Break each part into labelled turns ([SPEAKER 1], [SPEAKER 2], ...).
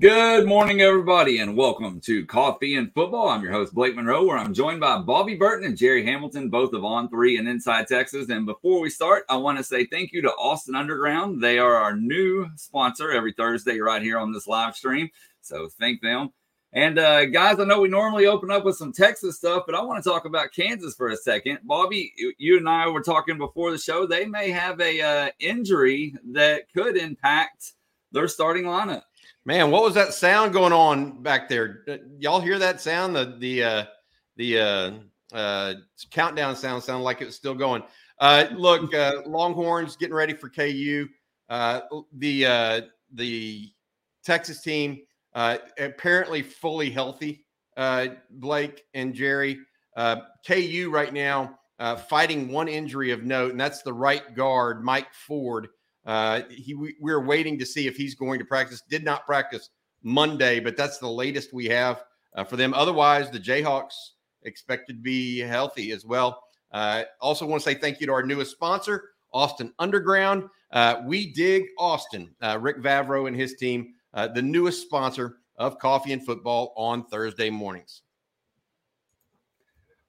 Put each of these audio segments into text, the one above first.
[SPEAKER 1] Good morning, everybody, and welcome to Coffee and Football. I'm your host, Blake Monroe, where I'm joined by Bobby Burton and Gerry Hamilton, both of On Three and Inside Texas. And before we start, I want to say thank you to Austin Underground. They are our new sponsor every Thursday right here on this live stream. So thank them. And uh, guys, I know we normally open up with some Texas stuff, but I want to talk about Kansas for a second. Bobby, you and I were talking before the show. They may have a uh, injury that could impact their starting lineup.
[SPEAKER 2] Man, what was that sound going on back there? Uh, y'all hear that sound? The the uh, the uh, uh, countdown sound sounded like it was still going. Uh, look, uh, Longhorns getting ready for KU. Uh, the uh, the Texas team uh, apparently fully healthy. Uh, Blake and Gerry. Uh, KU right now uh, fighting one injury of note, and that's the right guard Mike Ford. Uh, he we, we're waiting to see if he's going to practice. Did not practice Monday, but that's the latest we have uh, for them. Otherwise, the Jayhawks expected to be healthy as well. Uh, also, want to say thank you to our newest sponsor, Austin Underground. Uh, we dig Austin. Uh, Rick Vavro and his team, uh, the newest sponsor of Coffee and Football on Thursday mornings.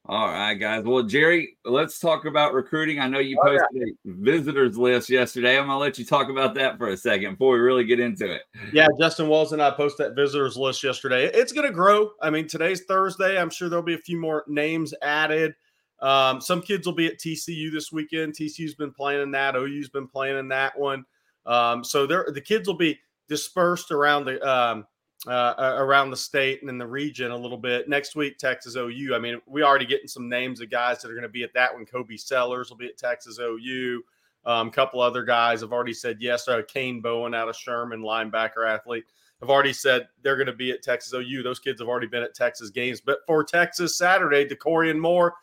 [SPEAKER 1] All right, guys. Well, Gerry, let's talk about recruiting. I know you posted a visitors list yesterday. I'm going to let you talk about that for a second before we really get into it.
[SPEAKER 3] Yeah, Justin Wells and I posted that visitors list yesterday. It's going to grow. I mean, today's Thursday. I'm sure there'll be a few more names added. Um, some kids will be at TCU this weekend. TCU's been playing in that. OU's been playing in that one. Um, so they're, the kids will be dispersed around the um, uh, around the state and in the region a little bit. Next week, Texas OU. I mean, we already getting some names of guys that are going to be at that one. Kobe Sellers will be at Texas OU. A um, couple other guys have already said yes. Uh, Kane Bowen out of Sherman, linebacker athlete, have already said they're going to be at Texas OU. Those kids have already been at Texas games. But for Texas Saturday, Dakorien Moore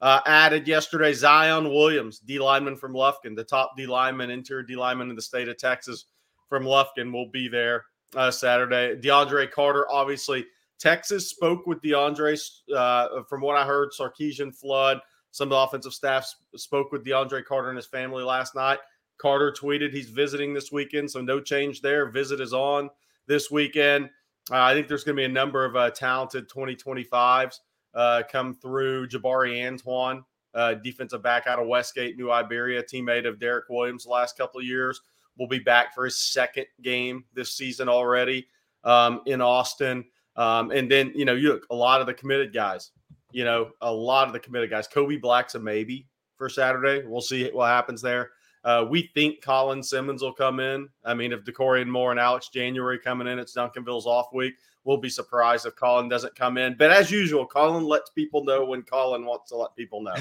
[SPEAKER 3] uh, added yesterday Zion Williams, D lineman from Lufkin, the top D lineman, interior D lineman in the state of Texas from Lufkin, will be there uh, Saturday. DeAndre Carter, obviously, Texas spoke with DeAndre. Uh, from what I heard, Sarkisian Flood, some of the offensive staff spoke with DeAndre Carter and his family last night. Carter tweeted he's visiting this weekend, so no change there. Visit is on this weekend. Uh, I think there's going to be a number of uh, talented 2025s uh, come through. Jaboree Antoine, uh, defensive back out of Westgate, New Iberia, teammate of Derek Williams the last couple of years, will be back for his second game this season already um, in Austin. Um, and then, you know, you look a lot of the committed guys, you know, a lot of the committed guys. Kobe Black's a maybe for Saturday. We'll see what happens there. Uh, we think Colin Simmons will come in. I mean, if Dakorien Moore and Alex January coming in, it's Duncanville's off week. We'll be surprised if Colin doesn't come in. But as usual, Colin lets people know when Colin wants to let people know.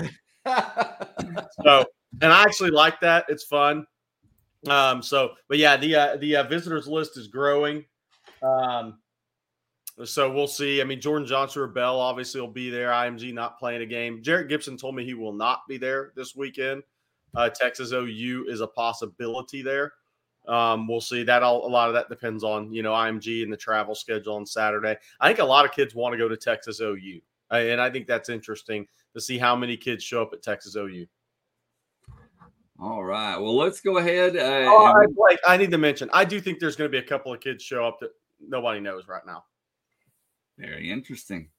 [SPEAKER 3] so, and I actually like that. It's fun. Um, so, but yeah, the uh, the uh, visitors list is growing. Um, so we'll see. I mean, Jordan Johnson-Rubell obviously will be there. IMG not playing a game. Jerrick Gibson told me he will not be there this weekend. Uh, Texas OU is a possibility there. Um, we'll see. That all a lot of that depends on you know IMG and the travel schedule on Saturday. I think a lot of kids want to go to Texas OU, and I think that's interesting to see how many kids show up at Texas OU.
[SPEAKER 1] All right. Well, let's go ahead. Uh,
[SPEAKER 3] Oh, I, Blake, I need to mention. I do think there's going to be a couple of kids show up that nobody knows right now.
[SPEAKER 1] Very interesting.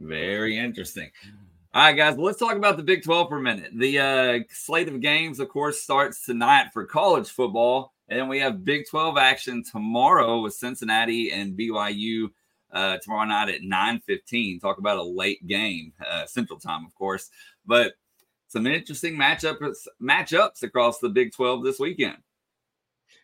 [SPEAKER 1] Very interesting. All right, guys, well, let's talk about the Big 12 for a minute. The uh, slate of games, of course, starts tonight for college football. And then we have Big 12 action tomorrow with Cincinnati and BYU uh, tomorrow night at 9.15. Talk about a late game, uh, Central Time, of course. But some interesting matchups, matchups across the Big 12 this weekend.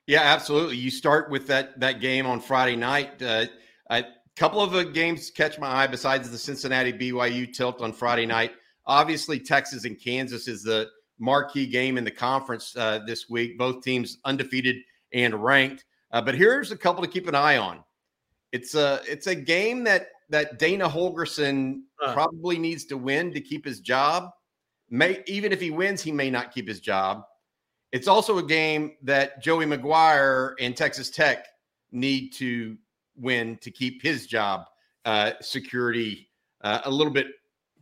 [SPEAKER 2] Yeah, absolutely. You start with that that game on Friday night. Uh, a couple of the games catch my eye besides the Cincinnati BYU tilt on Friday night. Obviously, Texas and Kansas is the marquee game in the conference uh, this week. Both teams undefeated and ranked. Uh, but here's a couple to keep an eye on. It's a it's a game that that Dana Holgorsen
[SPEAKER 3] Uh.
[SPEAKER 2] probably needs to win to keep his job. May even if he wins, he may not keep his job. It's also a game that Joey McGuire and Texas Tech need to win to keep his job uh, security uh, a little bit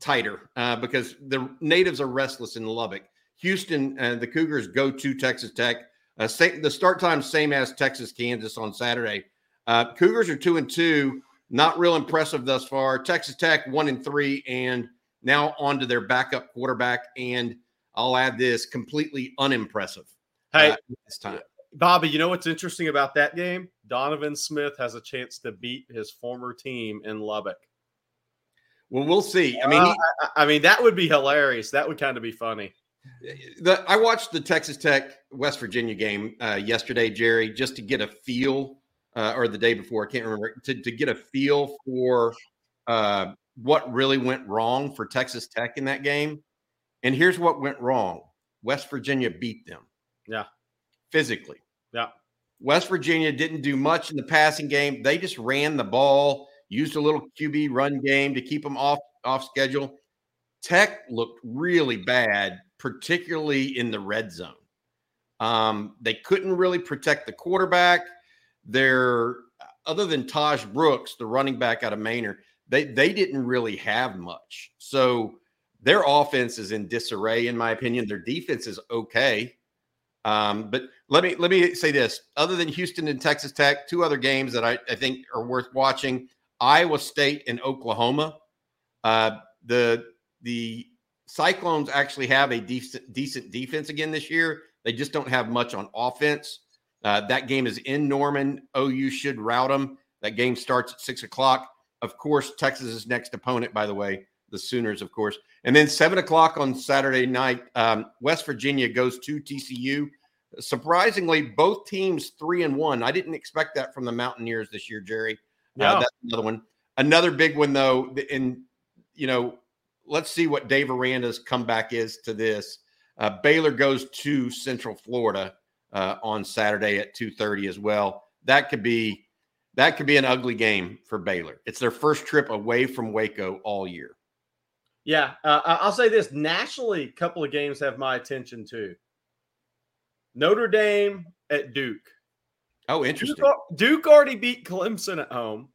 [SPEAKER 2] tighter uh, because the natives are restless in Lubbock. Houston, uh, the Cougars go to Texas Tech. Uh, the start time same as Texas Kansas on Saturday. Uh, Cougars are two and two, not real impressive thus far. Texas Tech one and three, and now on to their backup quarterback. And I'll add this completely unimpressive.
[SPEAKER 3] Hey,
[SPEAKER 2] uh, this time.
[SPEAKER 3] Bobby, you know what's interesting about that game? Donovan Smith has a chance to beat his former team in Lubbock.
[SPEAKER 2] Well, we'll see. I mean,
[SPEAKER 3] Uh, I, I mean that would be hilarious. That would kind of be funny.
[SPEAKER 2] the I watched the Texas Tech West Virginia game uh, yesterday, Gerry, just to get a feel, uh, or the day before, I can't remember, to, to get a feel for uh, what really went wrong for Texas Tech in that game. And here's what went wrong: West Virginia beat them.
[SPEAKER 3] Yeah.
[SPEAKER 2] physically.
[SPEAKER 3] Yeah.
[SPEAKER 2] West Virginia didn't do much in the passing game. They just ran the ball, used a little QB run game to keep them off off schedule. Tech looked really bad, particularly in the red zone. Um, they couldn't really protect the quarterback. They're other than Tahj Brooks, the running back out of Manor, they they didn't really have much. So their offense is in disarray, in my opinion. Their defense is okay. Um, but let me let me say this: other than Houston and Texas Tech, two other games that I, I think are worth watching: Iowa State and Oklahoma. Uh, the the Cyclones actually have a decent decent defense again this year. They just don't have much on offense. Uh, that game is in Norman. OU should route them. That game starts at six o'clock. Of course, Texas's next opponent, by the way, the Sooners, of course. And then seven o'clock on Saturday night, um, West Virginia goes to TCU. Surprisingly, both teams three and one. I didn't expect that from the Mountaineers this year, Gerry.
[SPEAKER 3] Yeah.
[SPEAKER 2] Uh, that's another one. Another big one, though, and you know, let's see what Dave Aranda's comeback is to this. Uh, Baylor goes to Central Florida uh, on Saturday at two thirty as well. That could be that could be an ugly game for Baylor. It's their first trip away from Waco all year.
[SPEAKER 3] Yeah, uh, I'll say this: nationally, a couple of games have my attention too. Notre Dame at Duke.
[SPEAKER 2] Oh, interesting.
[SPEAKER 3] al- Duke already beat Clemson at home,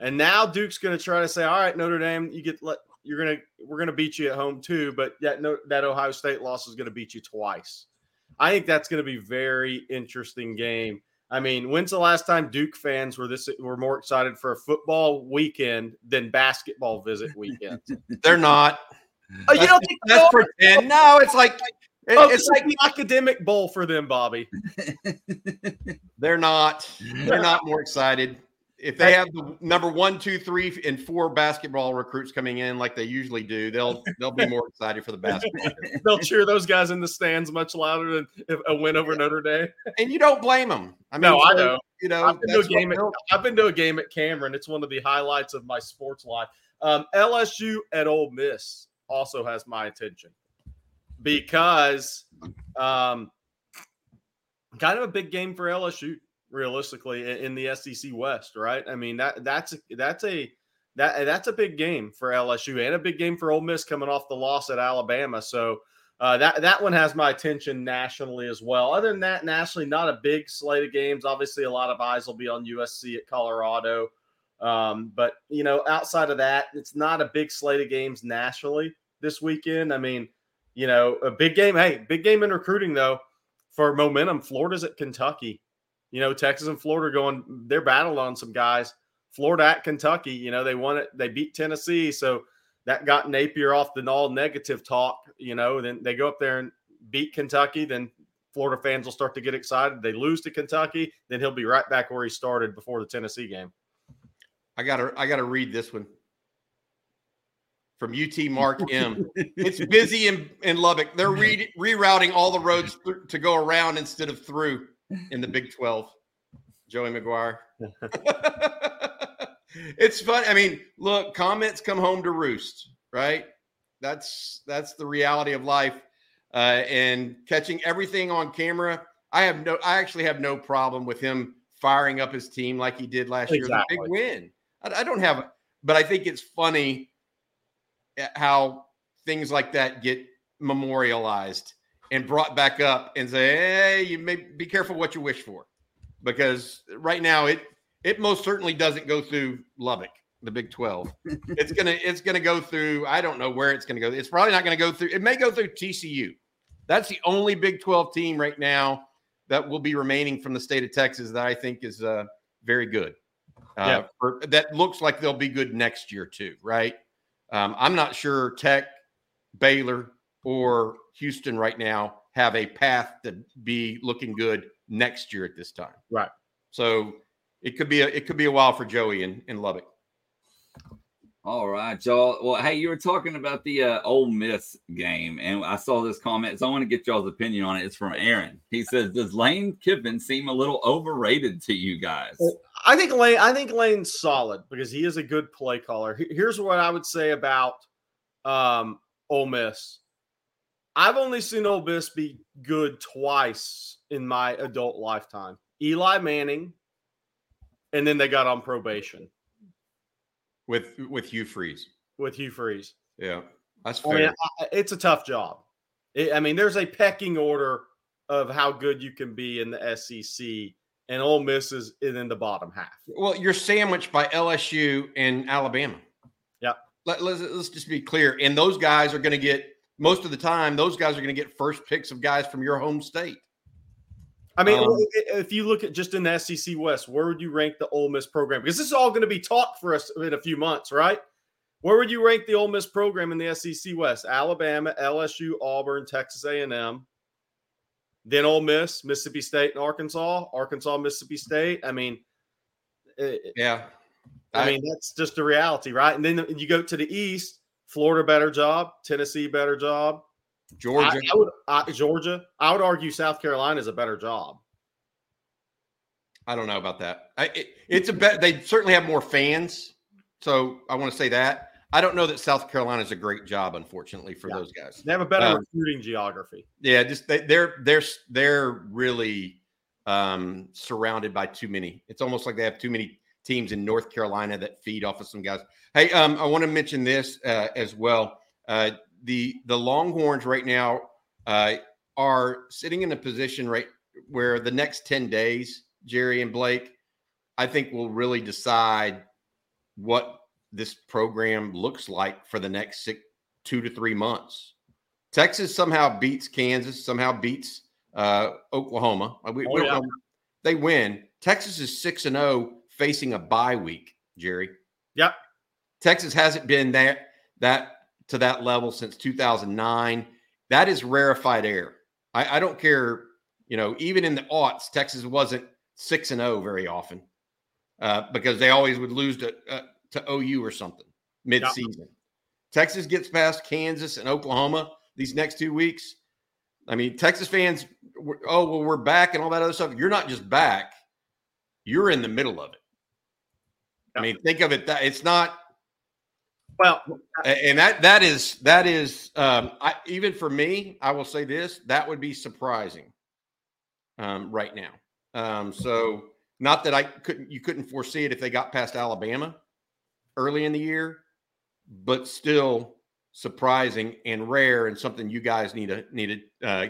[SPEAKER 3] and now Duke's going to try to say, "All right, Notre Dame, you get let you're going to we're going to beat you at home too." But that no, that Ohio State loss is going to beat you twice. I think that's going to be very interesting game. I mean, when's the last time Duke fans were this were more excited for a football weekend than basketball visit weekend?
[SPEAKER 2] They're not.
[SPEAKER 3] oh, you don't think
[SPEAKER 2] That's pretend. No, it's like it-
[SPEAKER 3] Oh,
[SPEAKER 2] it's
[SPEAKER 3] it's
[SPEAKER 2] like
[SPEAKER 3] like the academic bowl for them, Bobby.
[SPEAKER 2] they're not. They're not more excited. If they have the number one, two, three, and four basketball recruits coming in like they usually do, they'll they'll be more excited for the basketball.
[SPEAKER 3] They'll cheer those guys in the stands much louder than if a win over Notre Dame.
[SPEAKER 2] And you don't blame them. I mean,
[SPEAKER 3] No, I know.
[SPEAKER 2] You know,
[SPEAKER 3] I've been, to a game at, I've been to a game at Cameron. It's one of the highlights of my sports life. Um, LSU at Ole Miss also has my attention because um, kind of a big game for LSU, realistically, in, the SEC West, right? I mean that that's that's a that that's a big game for LSU and a big game for Ole Miss coming off the loss at Alabama. So uh, that that one has my attention nationally as well. Other than that, nationally, not a big slate of games. Obviously, a lot of eyes will be on USC at Colorado. Um, but you know, outside of that, it's not a big slate of games nationally this weekend. I mean, you know, a big game. Hey, big game in recruiting though for momentum. Florida's at Kentucky. You know, Texas and Florida going. They're battling on some guys. Florida at Kentucky. You know, they won it. They beat Tennessee, so that got Napier off the all negative talk. You know, then they go up there and beat Kentucky. Then Florida fans will start to get excited. They lose to Kentucky, then he'll be right back where he started before the Tennessee game.
[SPEAKER 2] I gotta I gotta read this one from UT Mark M. it's busy in, in Lubbock. They're re- rerouting all the roads th- to go around instead of through in the Big 12. Joey McGuire. it's fun. I mean, look, comments come home to roost, right? That's that's the reality of life. Uh, and catching everything on camera, I have no I actually have no problem with him firing up his team like he did last year. It big win. I, I don't have but I think it's funny how things like that get memorialized and brought back up and say, hey, you may be careful what you wish for. Because right now it it most certainly doesn't go through Lubbock, the Big 12. it's gonna it's gonna go through, I don't know where it's gonna go. It's probably not gonna go through, it may go through TCU. That's the only Big 12 team right now that will be remaining from the state of Texas that I think is uh very good. Uh,
[SPEAKER 3] Yeah.
[SPEAKER 2] for, that looks like they'll be good next year too, right? Um, I'm not sure Tech, Baylor, or Houston right now have a path to be looking good next year at this time.
[SPEAKER 3] Right.
[SPEAKER 2] So it could be a it could be a while for Joey in, in Lubbock.
[SPEAKER 1] All right, y'all. Well, hey, you were talking about the uh, Ole Miss game, and I saw this comment, so I want to get y'all's opinion on it. It's from Aaron. He says, "Does Lane Kiffin seem a little overrated to you guys?"
[SPEAKER 3] Well, I think Lane. I think Lane's solid because he is a good play caller. Here's what I would say about um, Ole Miss. I've only seen Ole Miss be good twice in my adult lifetime. Eli Manning, and then they got on probation
[SPEAKER 2] with with Hugh Freeze.
[SPEAKER 3] with Hugh Freeze.
[SPEAKER 2] Yeah, that's
[SPEAKER 3] I
[SPEAKER 2] fair.
[SPEAKER 3] mean, I- it's a tough job. It- I mean, there's a pecking order of how good you can be in the SEC, and Ole Miss is in the bottom half.
[SPEAKER 2] well, you're sandwiched by LSU and Alabama.
[SPEAKER 3] Yeah.
[SPEAKER 2] Let, let's let's just be clear, and those guys are going to get most of the time. Those guys are going to get first picks of guys from your home state.
[SPEAKER 3] I mean,
[SPEAKER 2] Um,
[SPEAKER 3] if you look at just in the SEC West, where would you rank the Ole Miss program? Because this is all going to be taught for us in a few months, right? Where would you rank the Ole Miss program in the SEC West? Alabama, LSU, Auburn, Texas A&M, then Ole Miss, Mississippi State, and Arkansas. Arkansas, Mississippi State. I mean, eh,
[SPEAKER 2] Yeah,
[SPEAKER 3] I mean that's just the reality, right? And then you go to the East. Florida better job, Tennessee better job,
[SPEAKER 2] Georgia.
[SPEAKER 3] I, I would I, Georgia. I would argue South Carolina is a better job.
[SPEAKER 2] I don't know about that. I, it, it's a bet. They certainly have more fans, so I want to say that. I don't know that South Carolina is a great job, unfortunately, for
[SPEAKER 3] Yeah.
[SPEAKER 2] those guys.
[SPEAKER 3] They have a better
[SPEAKER 2] Um,
[SPEAKER 3] recruiting geography.
[SPEAKER 2] Yeah, just they, they're they're they're really um, surrounded by too many. It's almost like they have too many teams in North Carolina that feed off of some guys. Hey, um, I want to mention this uh, as well. Uh, the the Longhorns right now uh, are sitting in a position right where the next ten days, Gerry and Blake, I think will really decide what this program looks like for the next six, two to three months. Texas somehow beats Kansas, somehow beats uh, Oklahoma. Uh, We,
[SPEAKER 3] Oh,
[SPEAKER 2] we
[SPEAKER 3] yeah.
[SPEAKER 2] They win. Texas is six and zero, facing a bye week. Gerry.
[SPEAKER 3] Yep.
[SPEAKER 2] Texas hasn't been that that to that level since 2009. That is rarefied air. I, I don't care. You know, even in the aughts, Texas wasn't six and zero very often uh, because they always would lose to uh, to OU or something mid-season. Texas gets past Kansas and Oklahoma these next two weeks. I mean, Texas fans, oh well, we're back and all that other stuff. You're not just back; you're in the middle of it. I mean, think of it that it's not
[SPEAKER 3] Well,
[SPEAKER 2] and that that is that is um I, even for me i will say this that would be surprising um right now. Um so not that i couldn't you couldn't foresee it if they got past alabama early in the year but still surprising and rare and something you guys need to need to uh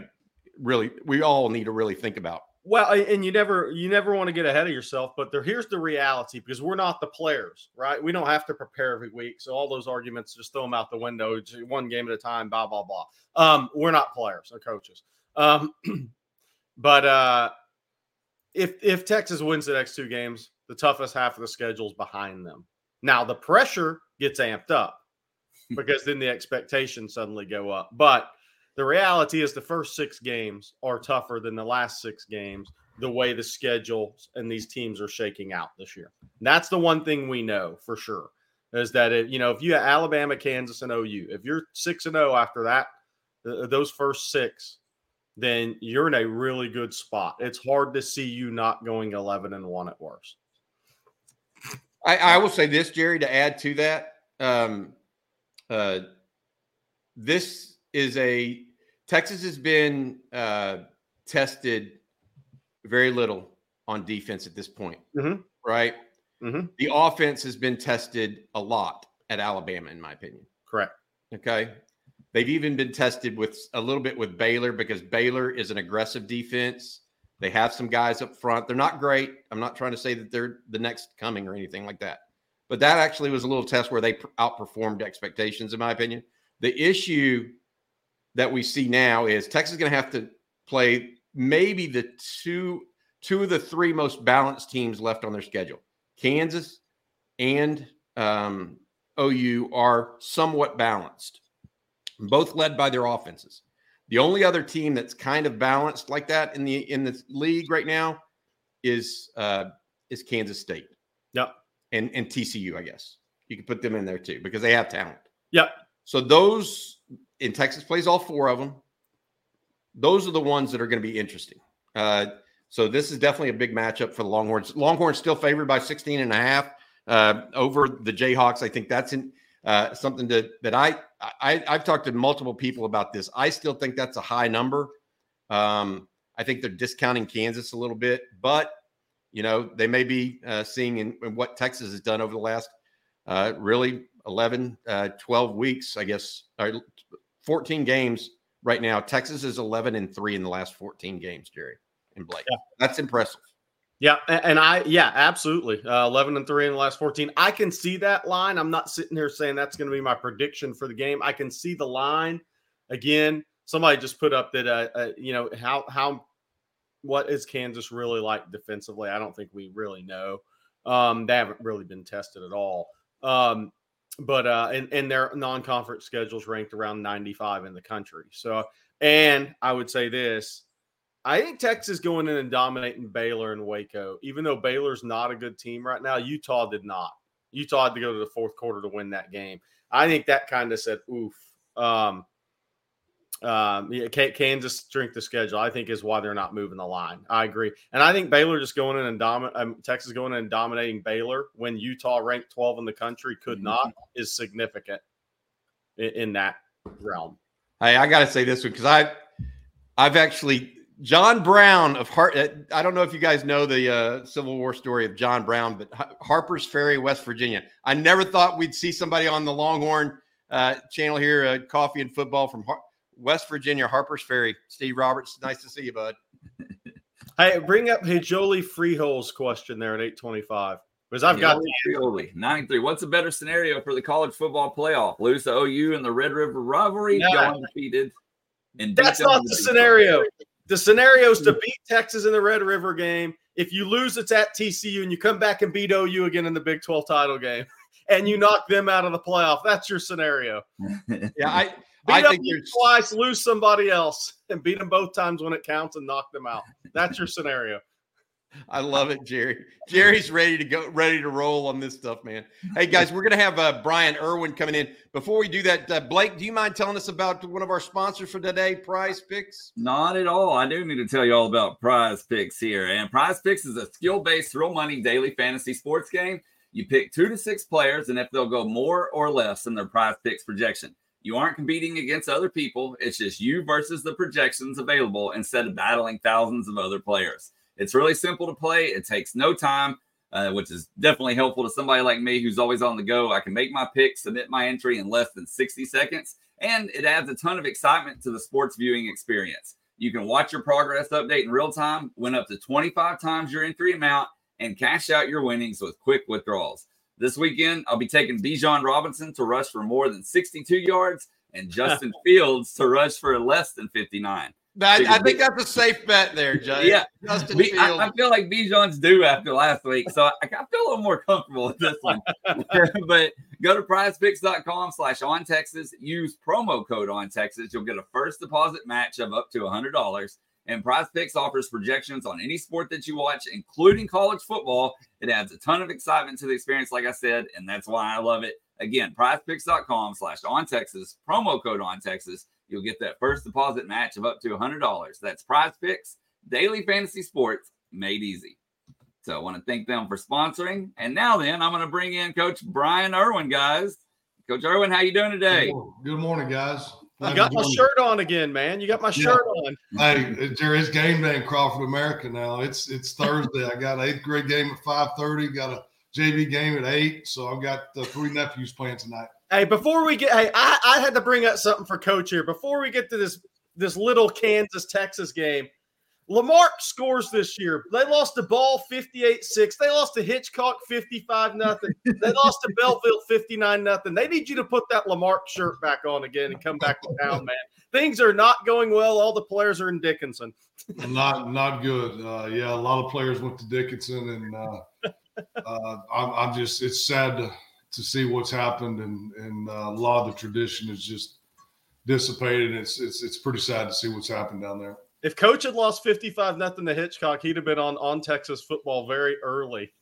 [SPEAKER 2] really we all need to really think about
[SPEAKER 3] well, and you never you never want to get ahead of yourself, but there here's the reality because we're not the players, right? We don't have to prepare every week, so all those arguments just throw them out the window. One game at a time, blah blah blah. Um, we're not players or coaches. Um, but uh, if if Texas wins the next two games, the toughest half of the schedule is behind them. Now the pressure gets amped up because then the expectations suddenly go up. But the reality is the first six games are tougher than the last six games, the way the schedules and these teams are shaking out this year. That's the one thing we know for sure is that if, you know if you have Alabama, Kansas, and OU, if you're six and zero after that, th- those first six, then you're in a really good spot. It's hard to see you not going eleven and one at worst.
[SPEAKER 2] I, I will say this, Gerry, to add to that. Um, uh, this is a Texas has been uh, tested very little on defense at this point,
[SPEAKER 3] Mhm.
[SPEAKER 2] right?
[SPEAKER 3] Mhm.
[SPEAKER 2] The offense has been tested a lot at Alabama, in my opinion.
[SPEAKER 3] Correct.
[SPEAKER 2] Okay. They've even been tested with a little bit with Baylor because Baylor is an aggressive defense. They have some guys up front. They're not great. I'm not trying to say that they're the next coming or anything like that. But that actually was a little test where they outperformed expectations, in my opinion. The issue that we see now is Texas is going to have to play maybe the two two of the three most balanced teams left on their schedule. Kansas and um, OU are somewhat balanced, both led by their offenses. The only other team that's kind of balanced like that in the in the league right now is uh, is Kansas State.
[SPEAKER 3] Yep.
[SPEAKER 2] And and TCU, I guess you can put them in there too because they have talent.
[SPEAKER 3] Yep.
[SPEAKER 2] So those in Texas plays all four of them. Those are the ones that are going to be interesting. Uh, so this is definitely a big matchup for the Longhorns. Longhorns still favored by 16 and a half uh, over the Jayhawks. I think that's in, uh, something that that I, I I've talked to multiple people about this. I still think that's a high number. Um, I think they're discounting Kansas a little bit, but you know they may be uh, seeing in, in, what Texas has done over the last uh, really 11, uh, 12 weeks, I guess, or 14 games right now. Texas is 11 and three in the last 14 games, Gerry and Blake. Yeah. That's impressive.
[SPEAKER 3] Yeah, and I yeah, absolutely. Uh, Eleven and three in the last fourteen. I can see that line. I'm not sitting here saying that's going to be my prediction for the game. I can see the line. Again, somebody just put up that uh, uh, you know how how what is Kansas really like defensively? I don't think we really know. Um, they haven't really been tested at all. Um, but uh, and, and their non-conference schedules ranked around 95 in the country. So, and I would say this I think Texas going in and dominating Baylor and Waco, even though Baylor's not a good team right now, Utah did not. Utah had to go to the fourth quarter to win that game. I think that kind of said, oof. Um, um, yeah, Kansas strength of schedule, I think, is why they're not moving the line. I agree, and I think Baylor just going in and dominate um, Texas going in and dominating Baylor when Utah ranked 12 in the country could mm-hmm. not is significant in, in that realm.
[SPEAKER 2] Hey, I got to say this one because I, I've actually John Brown of Hart. Uh, I don't know if you guys know the uh, Civil War story of John Brown, but Harper's Ferry, West Virginia. I never thought we'd see somebody on the Longhorn uh, channel here, uh, Coffee and Football from Har- West Virginia, Harper's Ferry. Steve Roberts, nice to see you, bud.
[SPEAKER 3] hey, bring up hey Jolie Freehold's question there at eight twenty-five. Because I've got
[SPEAKER 1] Jolie, nine three. What's a better scenario for the college football playoff? Lose to OU in the Red River rivalry, yeah. go undefeated.
[SPEAKER 3] And that's not the scenario. The scenario is to beat Texas in the Red River game. If you lose, it's at TCU, and you come back and beat OU again in the Big 12 title game, and you knock them out of the playoff. That's your scenario.
[SPEAKER 2] yeah, I,
[SPEAKER 3] beat I think you twice, lose somebody else, and beat them both times when it counts and knock them out. That's your scenario.
[SPEAKER 2] I love it, Gerry. Gerry's ready to go, ready to roll on this stuff, man. Hey, guys, we're going to have uh, Brian Irwin coming in. Before we do that, uh, Blake, do you mind telling us about one of our sponsors for today, Prize Picks?
[SPEAKER 1] Not at all. I do need to tell you all about Prize Picks here. And Prize Picks is a skill based, real money daily fantasy sports game. You pick two to six players, and if they'll go more or less than their Prize Picks projection, you aren't competing against other people. It's just you versus the projections available instead of battling thousands of other players. It's really simple to play. It takes no time, uh, which is definitely helpful to somebody like me who's always on the go. I can make my pick, submit my entry in less than 60 seconds, and it adds a ton of excitement to the sports viewing experience. You can watch your progress update in real time, win up to 25 times your entry amount, and cash out your winnings with quick withdrawals. This weekend, I'll be taking Bijan Robinson to rush for more than 62 yards and Justin Fields to rush for less than 59.
[SPEAKER 2] I, I think that's a safe bet there, Jay.
[SPEAKER 1] Yeah, Justin B, I, I, feel like Bijan's due after last week, so I, I feel a little more comfortable with this one. but go to prizepicks.com slash on Texas. Use promo code on Texas. You'll get a first deposit match of up to $100. And Prize Picks offers projections on any sport that you watch, including college football. It adds a ton of excitement to the experience, like I said, and that's why I love it. Again, prizepicks.com slash on Texas, promo code on Texas. You'll get that first deposit match of up to $100. That's Prize Picks, daily fantasy sports made easy. So I want to thank them for sponsoring. And now then, I'm going to bring in Coach Brian Irwin, guys. Coach Irwin, how you doing today?
[SPEAKER 4] Good morning, guys.
[SPEAKER 3] You got my shirt on again, man. You got my shirt yeah. on.
[SPEAKER 4] Hey, there is game day in Crawford, America now. It's it's Thursday. I got an eighth grade game at five thirty. Got a JV game at eight. So I've got the three nephews playing tonight.
[SPEAKER 3] Hey, before we get, hey, I, I had to bring up something for Coach here. Before we get to this this little Kansas Texas game, La Marque scores this year. They lost the ball 58 6. They lost to Hitchcock 55 nothing. They lost to Belleville 59 nothing. They need you to put that La Marque shirt back on again and come back to town, man. Things are not going well. All the players are in Dickinson.
[SPEAKER 4] not not good. Uh, yeah, a lot of players went to Dickinson, and uh, uh, I'm, I'm, just it's sad to, to see what's happened, and and uh, a lot of the tradition is just dissipated. It's it's it's pretty sad to see what's happened down there.
[SPEAKER 3] If Coach had lost 55 nothing to Hitchcock, he'd have been on on Texas football very early.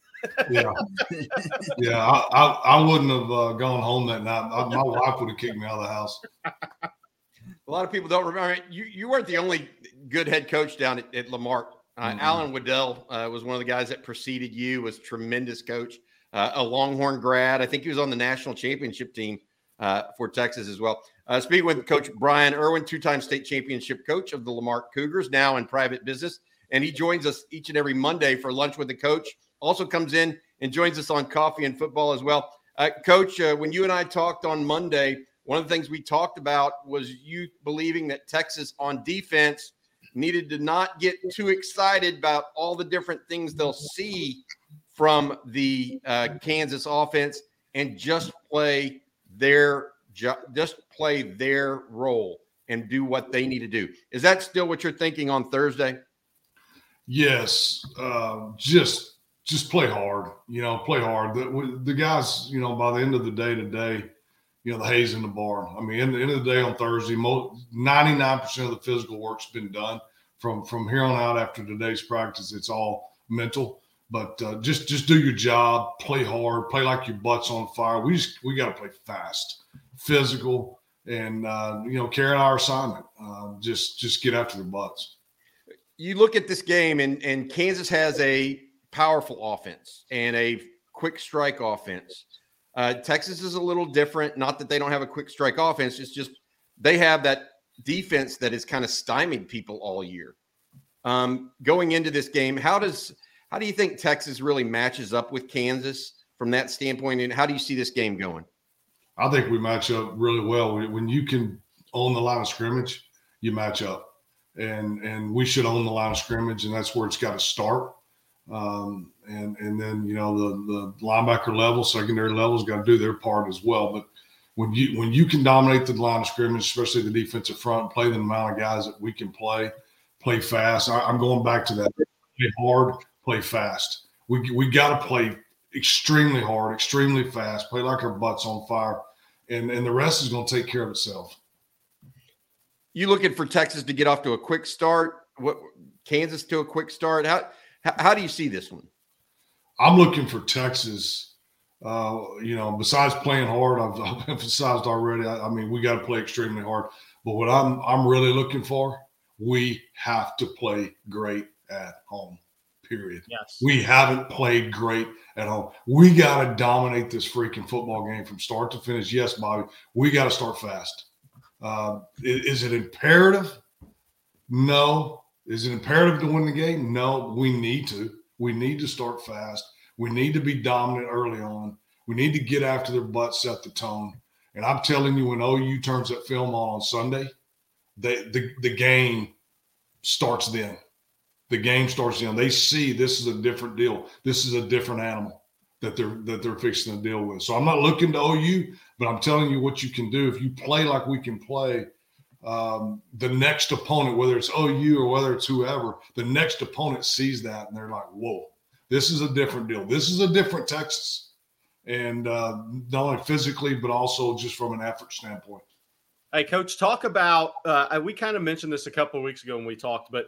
[SPEAKER 4] yeah, yeah. I, I, I wouldn't have uh, gone home that night. I, my wife would have kicked me out of the house.
[SPEAKER 2] A lot of people don't remember. You you weren't the only good head coach down at, at La Marque. Uh, mm-hmm. Allen Waddell uh, was one of the guys that preceded you. Was tremendous coach, uh, a Longhorn grad. I think he was on the national championship team uh, for Texas as well. Uh, speaking with Coach Brian Irwin, two-time state championship coach of the La Marque Cougars, now in private business, and he joins us each and every Monday for lunch with the coach. Also comes in and joins us on coffee and football as well. Uh, coach, when you and I talked on Monday one of the things we talked about was you believing that Texas on defense needed to not get too excited about all the different things they'll see from the uh, Kansas offense and just play their just play their role and do what they need to do. Is that still what you're thinking on Thursday?
[SPEAKER 4] Yes, uh, just just play hard. You know, play hard. The, the guys, you know, by the end of the day today, you know, the hay's in the barn. I mean, in the end of the day on Thursday, 99% of the physical work's been done. From from here on out after today's practice, it's all mental. But uh, just just do your job, play hard, play like your butt's on fire. We just we got to play fast, physical, and uh, you know carrying our assignment. Uh, just just get after the butts.
[SPEAKER 2] You look at this game, and and Kansas has a powerful offense and a quick strike offense. Uh, Texas is a little different. Not that they don't have a quick strike offense, it's just they have that defense that has kind of stymied people all year. Um, going into this game, how does how do you think Texas really matches up with Kansas from that standpoint, and how do you see this game going?
[SPEAKER 4] I think we match up really well when you can own the line of scrimmage. You match up, and and we should own the line of scrimmage, and that's where it's got to start. Um, and and then you know the the linebacker level, secondary level's got to do their part as well. But when you when you can dominate the line of scrimmage, especially the defensive front, play the amount of guys that we can play, play fast. I, am going back to that. Play hard, play fast. We we got to play extremely hard, extremely fast. Play like our butts on fire, and and the rest is going to take care of itself.
[SPEAKER 2] You looking for Texas to get off to a quick start? What Kansas to a quick start? How how, how do you see this one?
[SPEAKER 4] I'm looking for Texas. Uh, you know, besides playing hard, I've, I've emphasized already. I, I mean, we got to play extremely hard. But what I'm I'm really looking for, we have to play great at home. Period.
[SPEAKER 3] Yes.
[SPEAKER 4] We haven't played great at home. We got to dominate this freaking football game from start to finish. Yes, Bobby, we got to start fast. Uh, is, is it imperative? No. Is it imperative to win the game? No, we need to. We need to start fast. We need to be dominant early on. We need to get after their butt, set the tone. And I'm telling you, when OU turns that film on on Sunday, they, the the game starts then. The game starts then. They see this is a different deal. This is a different animal that they're that they're fixing to deal with. So I'm not looking to OU, but I'm telling you what you can do if you play like we can play um, the next opponent, whether it's OU or whether it's whoever, the next opponent sees that and they're like, whoa, this is a different deal. This is a different Texas. And uh, not only physically, but also just from an effort standpoint.
[SPEAKER 3] Hey, coach, talk about. Uh, we kind of mentioned this a couple of weeks ago when we talked, but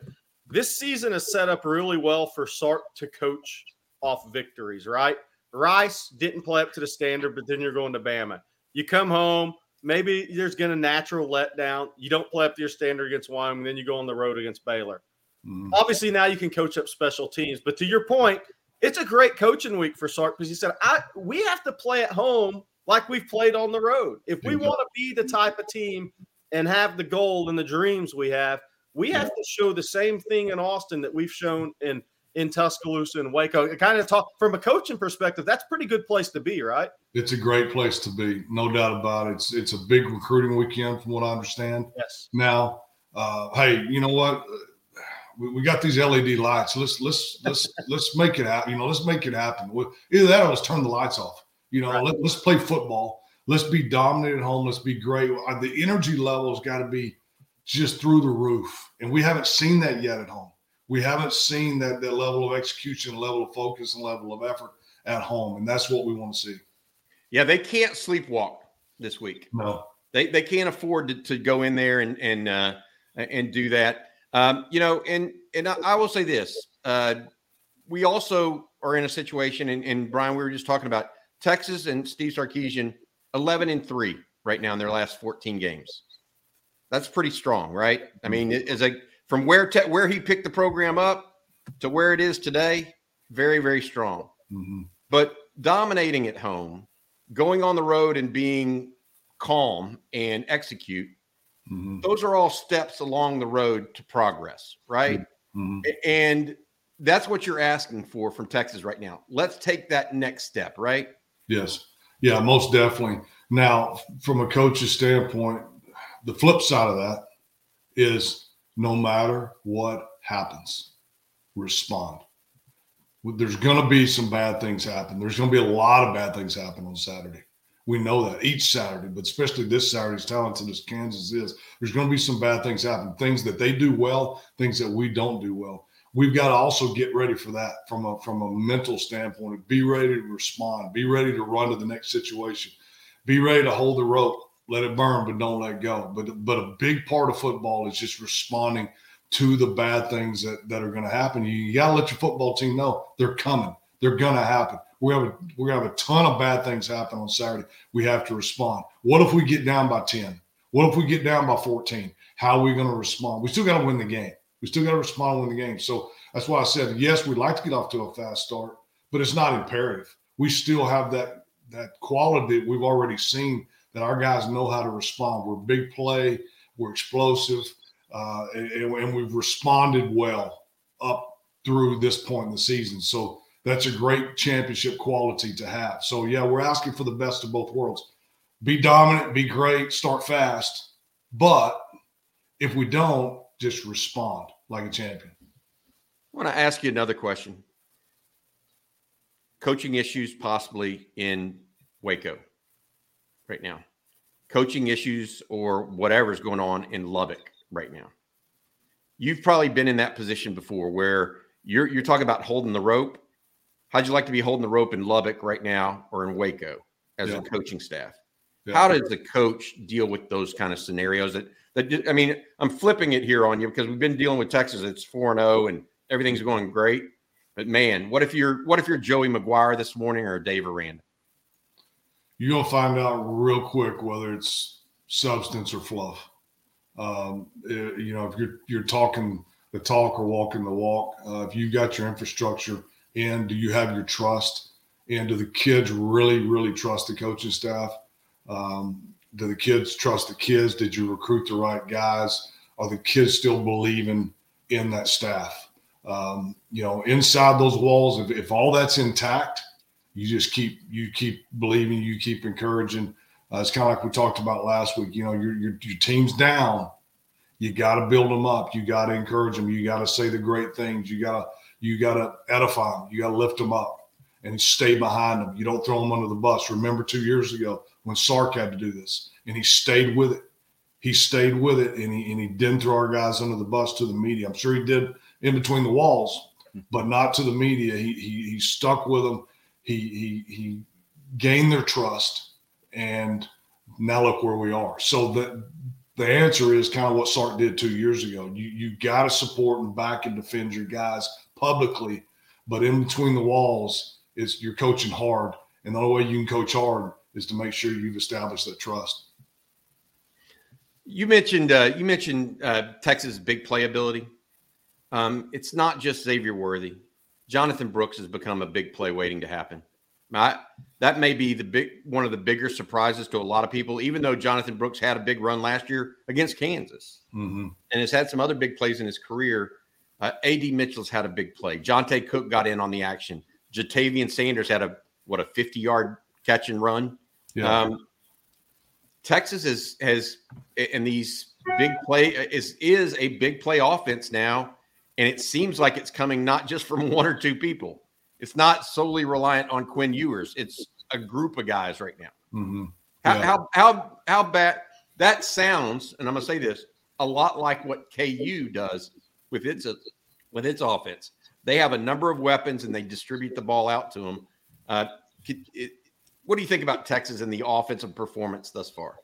[SPEAKER 3] this season is set up really well for Sark to coach off victories, right? Rice didn't play up to the standard, but then you're going to Bama. You come home, maybe there's going to natural letdown. You don't play up to your standard against Wyoming, then you go on the road against Baylor. Mm. Obviously, now you can coach up special teams. But to your point, it's a great coaching week for Sark because he said, "I we have to play at home like we've played on the road. If we want to be the type of team and have the goal and the dreams we have, we have to show the same thing in Austin that we've shown in in Tuscaloosa and Waco. It kind of talk from a coaching perspective. That's a pretty good place to be, right?
[SPEAKER 4] It's a great place to be, no doubt about it. It's it's a big recruiting weekend, from what I understand.
[SPEAKER 3] Yes.
[SPEAKER 4] Now, uh, hey, you know what? We, we got these LED lights. Let's let's let's let's make it happen. You know, let's make it happen. Either that or let's turn the lights off. You know, right. let, let's play football. Let's be dominant at home. Let's be great. Uh, the energy level's got to be just through the roof, and we haven't seen that yet at home. We haven't seen that that level of execution, level of focus, and level of effort at home, and that's what we want to see.
[SPEAKER 2] Yeah, they can't sleepwalk this week.
[SPEAKER 4] No,
[SPEAKER 2] they they can't afford to, to go in there and and uh, and do that. Um, you know, and and I, I will say this: uh, we also are in a situation, and, and Brian, we were just talking about Texas and Steve Sarkisian, eleven and three right now in their last fourteen games. That's pretty strong, right? I mean, is a from where te- where he picked the program up to where it is today, very very strong. Mm-hmm. But dominating at home, going on the road and being calm and execute, mm-hmm. those are all steps along the road to progress, right? Mm-hmm. And that's what you're asking for from Texas right now. Let's take that next step, right?
[SPEAKER 4] Yes. Yeah, most definitely. Now, from a coach's standpoint, the flip side of that is no matter what happens, respond there's going to be some bad things happen. There's going to be a lot of bad things happen on Saturday. We know that each Saturday, but especially this Saturday, as talented as Kansas is, there's going to be some bad things happen. Things that they do well, things that we don't do well. We've got to also get ready for that from a from a mental standpoint. Be ready to respond. Be ready to run to the next situation. Be ready to hold the rope. Let it burn, but don't let go. But but a big part of football is just responding to the bad things that, that are going to happen. You, you got to let your football team know they're coming. They're going to happen. We have a, to have a ton of bad things happen on Saturday. We have to respond. What if we get down by 10? What if we get down by 14? How are we going to respond? We still got to win the game. We still got to respond and win the game. So that's why I said, yes, we'd like to get off to a fast start, but it's not imperative. We still have that that quality that we've already seen that our guys know how to respond. We're big play, we're explosive, uh, and, and, we've responded well up through this point in the season. So that's a great championship quality to have. So yeah, we're asking for the best of both worlds. Be dominant, be great, start fast, but if we don't, just respond like a champion.
[SPEAKER 2] I want to ask you another question. Coaching issues possibly in Waco right now. Coaching issues or whatever is going on in Lubbock right now. You've probably been in that position before where you're you're talking about holding the rope. How'd you like to be holding the rope in Lubbock right now or in Waco as yeah. a coaching staff? Yeah. How does the coach deal with those kind of scenarios? That that I mean, I'm flipping it here on you because we've been dealing with Texas. It's four and zero, oh and everything's going great. But man, what if you're what if you're Joey McGuire this morning or Dave Aranda?
[SPEAKER 4] Gonna find out real quick whether it's substance or fluff. Um, eh, you know, if you're you're talking the talk or walking the walk, uh, if you've got your infrastructure in, do you have your trust? And do the kids really, really trust the coaching staff? Um, do the kids trust the kids? Did you recruit the right guys? Are the kids still believing in that staff? Um, you know, inside those walls, if, if all that's intact, you just keep you keep believing, you keep encouraging. Uh, it's kind of like we talked about last week. You know, your, your, your team's down. You got to build them up. You got to encourage them. You got to say the great things. You got to you got to edify them. You got to lift them up and stay behind them. You don't throw them under the bus. Remember two years ago when Sark had to do this, and he stayed with it. He stayed with it, and he and he didn't throw our guys under the bus to the media. I'm sure he did in between the walls, but not to the media. He he, he stuck with them. He he he gained their trust and now look where we are. So the the answer is kind of what Sark did two years ago. You you got to support and back and defend your guys publicly, but in between the walls is you're coaching hard, and the only way you can coach hard is to make sure you've established that trust.
[SPEAKER 2] You mentioned uh, you mentioned uh, Texas big playability. Um, it's not just Xavier Worthy. Jonathan Brooks has become a big play waiting to happen. I, that may be the big one of the bigger surprises to a lot of people. Even though Jonathan Brooks had a big run last year against Kansas, mm-hmm. and has had some other big plays in his career, uh, Ad Mitchell's had a big play. Johntay Cook got in on the action. Ja'Tavion Sanders had a what a fifty yard catch and run. Yeah. Um, Texas is has in these big play is is a big play offense now, And it seems like it's coming not just from one or two people. It's not solely reliant on Quinn Ewers. It's a group of guys right now.
[SPEAKER 4] Mm-hmm.
[SPEAKER 2] How,
[SPEAKER 4] Yeah.
[SPEAKER 2] how how how bad that sounds, and I'm gonna say this a lot like what KU does with its with its offense. They have a number of weapons and they distribute the ball out to them. Uh, could- it- what do you think about Texas and the offensive performance thus far?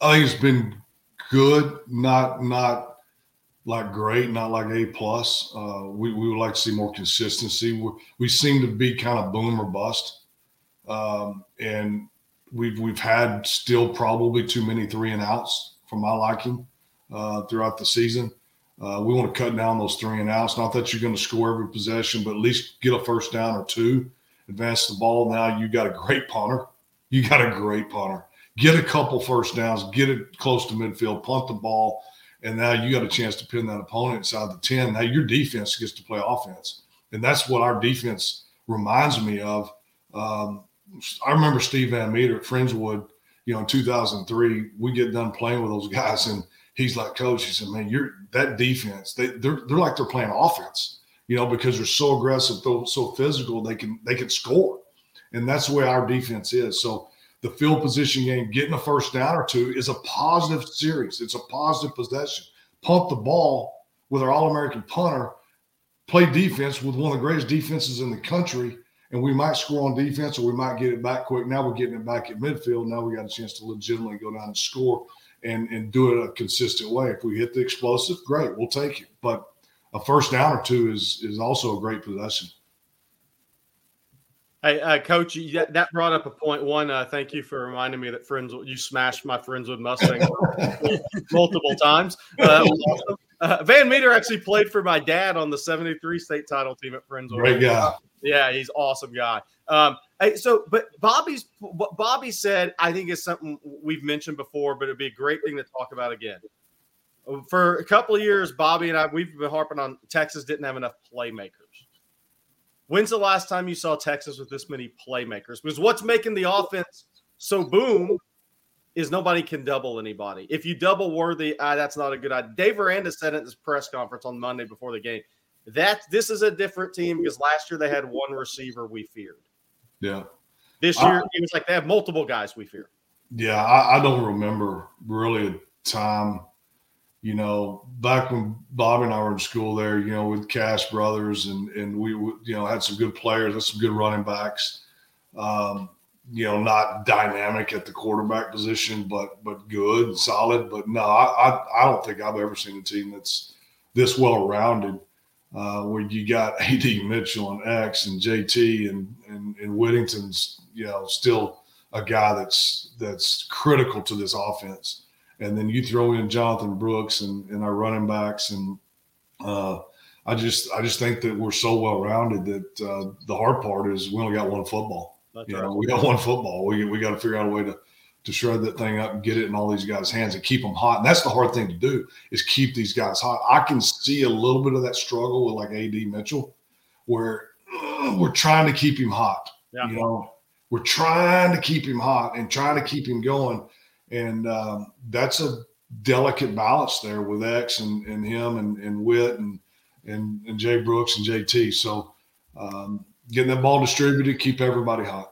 [SPEAKER 4] I think it's been good, not not like great, not like A plus. Uh, we we would like to see more consistency. We, we seem to be kind of boom or bust, um, and we've we've had still probably too many three and outs for my liking uh, throughout the season. Uh, we want to cut down those three and outs. Not that you're going to score every possession, but at least get a first down or two, advance the ball. Now you got a great punter. You got a great punter get a couple first downs, get it close to midfield, punt the ball, and now you got a chance to pin that opponent inside the 10. Now your defense gets to play offense. And that's what our defense reminds me of. Um, I remember Steve Van Meter at Friendswood, you know, in 2003, we get done playing with those guys and he's like, coach, he said, man, you're that defense, they, they're, they're like they're playing offense, you know, because they're so aggressive, so- physical, they can, they can score. And that's the way our defense is. So, the field position game, getting a first down or two is a positive series. It's a positive possession. Pump the ball with our All American punter, play defense with one of the greatest defenses in the country, and we might score on defense or we might get it back quick. Now we're getting it back at midfield. Now we got a chance to legitimately go down and score and, and do it a consistent way. If we hit the explosive, great, we'll take it. But a first down or two is is also a great possession.
[SPEAKER 3] Hey, uh, Coach, that, that brought up a point. One, uh, thank you for reminding me that friends you smashed my Friendswood Mustang multiple times. Uh, awesome. Uh, Van Meter actually played for my dad on the '73 state title team at Friendswood.
[SPEAKER 4] Great guy.
[SPEAKER 3] Yeah, he's awesome guy. Um, hey, so, but Bobby's what Bobby said, I think is something we've mentioned before, but it'd be a great thing to talk about again. For a couple of years, Bobby and I we've been harping on Texas didn't have enough playmakers. When's the last time you saw Texas with this many playmakers? Because what's making the offense so boom is nobody can double anybody. If you double Worthy, ah, that's not a good idea. Dave Aranda said it at this press conference on Monday before the game. That this is a different team because last year they had one receiver we feared.
[SPEAKER 4] Yeah.
[SPEAKER 3] This year it was like they have multiple guys we fear.
[SPEAKER 4] Yeah, I, I don't remember really a time, you know, back when Bob and I were in school there, you know, with Cash Brothers and and we, you know, had some good players, had some good running backs. Um, you know, not dynamic at the quarterback position, but but good and solid. But no, I I, I don't think I've ever seen a team that's this well rounded. Uh, where you got AD Mitchell and X and JT and, and and Whittington's, you know, still a guy that's that's critical to this offense. And then you throw in Jonathan Brooks and, and our running backs, and uh, I just I just think that we're so well rounded that uh, the hard part is we only got one football.
[SPEAKER 3] That's
[SPEAKER 4] You
[SPEAKER 3] right.
[SPEAKER 4] know, we got one football. We we got to figure out a way to to shred that thing up and get it in all these guys' hands and keep them hot. And that's the hard thing to do is keep these guys hot. I can see a little bit of that struggle with like AD Mitchell, where uh, we're trying to keep him hot.
[SPEAKER 3] Yeah.
[SPEAKER 4] You know, we're trying to keep him hot and trying to keep him going, and um, that's a delicate balance there with X and, and him and, and Witt and, and and Jay Brooks and JT. So um, getting that ball distributed, keep everybody hot.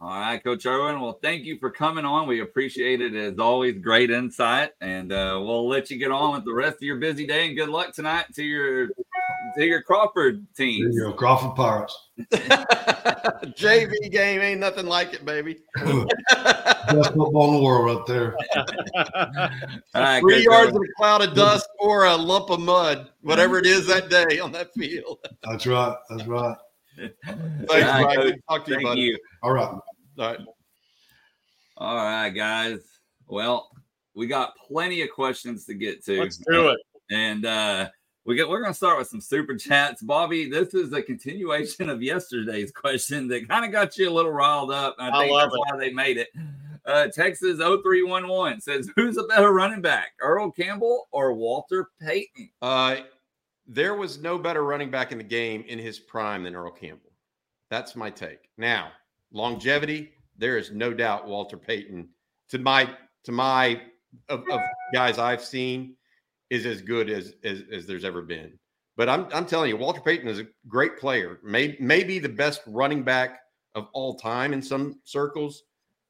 [SPEAKER 1] All right, Coach Irwin. Well, thank you for coming on. We appreciate it as always. Great insight, and uh, we'll let you get on with the rest of your busy day. And good luck tonight to your to your Crawford team.
[SPEAKER 4] There you go, Crawford Pirates.
[SPEAKER 2] JV game ain't nothing like it, baby.
[SPEAKER 4] Best football in the world right there.
[SPEAKER 1] All right,
[SPEAKER 2] Three yards
[SPEAKER 1] Irwin.
[SPEAKER 2] in a cloud of dust or a lump of mud, whatever it is that day on that field.
[SPEAKER 4] That's right. That's right.
[SPEAKER 2] Thanks,
[SPEAKER 1] right,
[SPEAKER 2] Mike.
[SPEAKER 1] Coach.
[SPEAKER 2] To Talk to you,
[SPEAKER 1] Thank
[SPEAKER 2] buddy.
[SPEAKER 1] you.
[SPEAKER 4] All right.
[SPEAKER 2] All right.
[SPEAKER 1] All right, guys. Well, we got plenty of questions to get to.
[SPEAKER 3] Let's do it.
[SPEAKER 1] And uh we get we're gonna start with some super chats. Bobby, this is a continuation of yesterday's question that kind of got you a little riled up. I
[SPEAKER 3] I
[SPEAKER 1] think
[SPEAKER 3] love
[SPEAKER 1] that's why they made it. Uh Texas 0311 says, Who's a better running back, Earl Campbell or Walter Payton?
[SPEAKER 2] Uh, there was no better running back in the game in his prime than Earl Campbell. That's my take. Now, longevity, there is no doubt Walter Payton, to my to my of, of guys I've seen, is as good as, as as there's ever been. But I'm I'm telling you, Walter Payton is a great player, may, maybe the best running back of all time in some circles.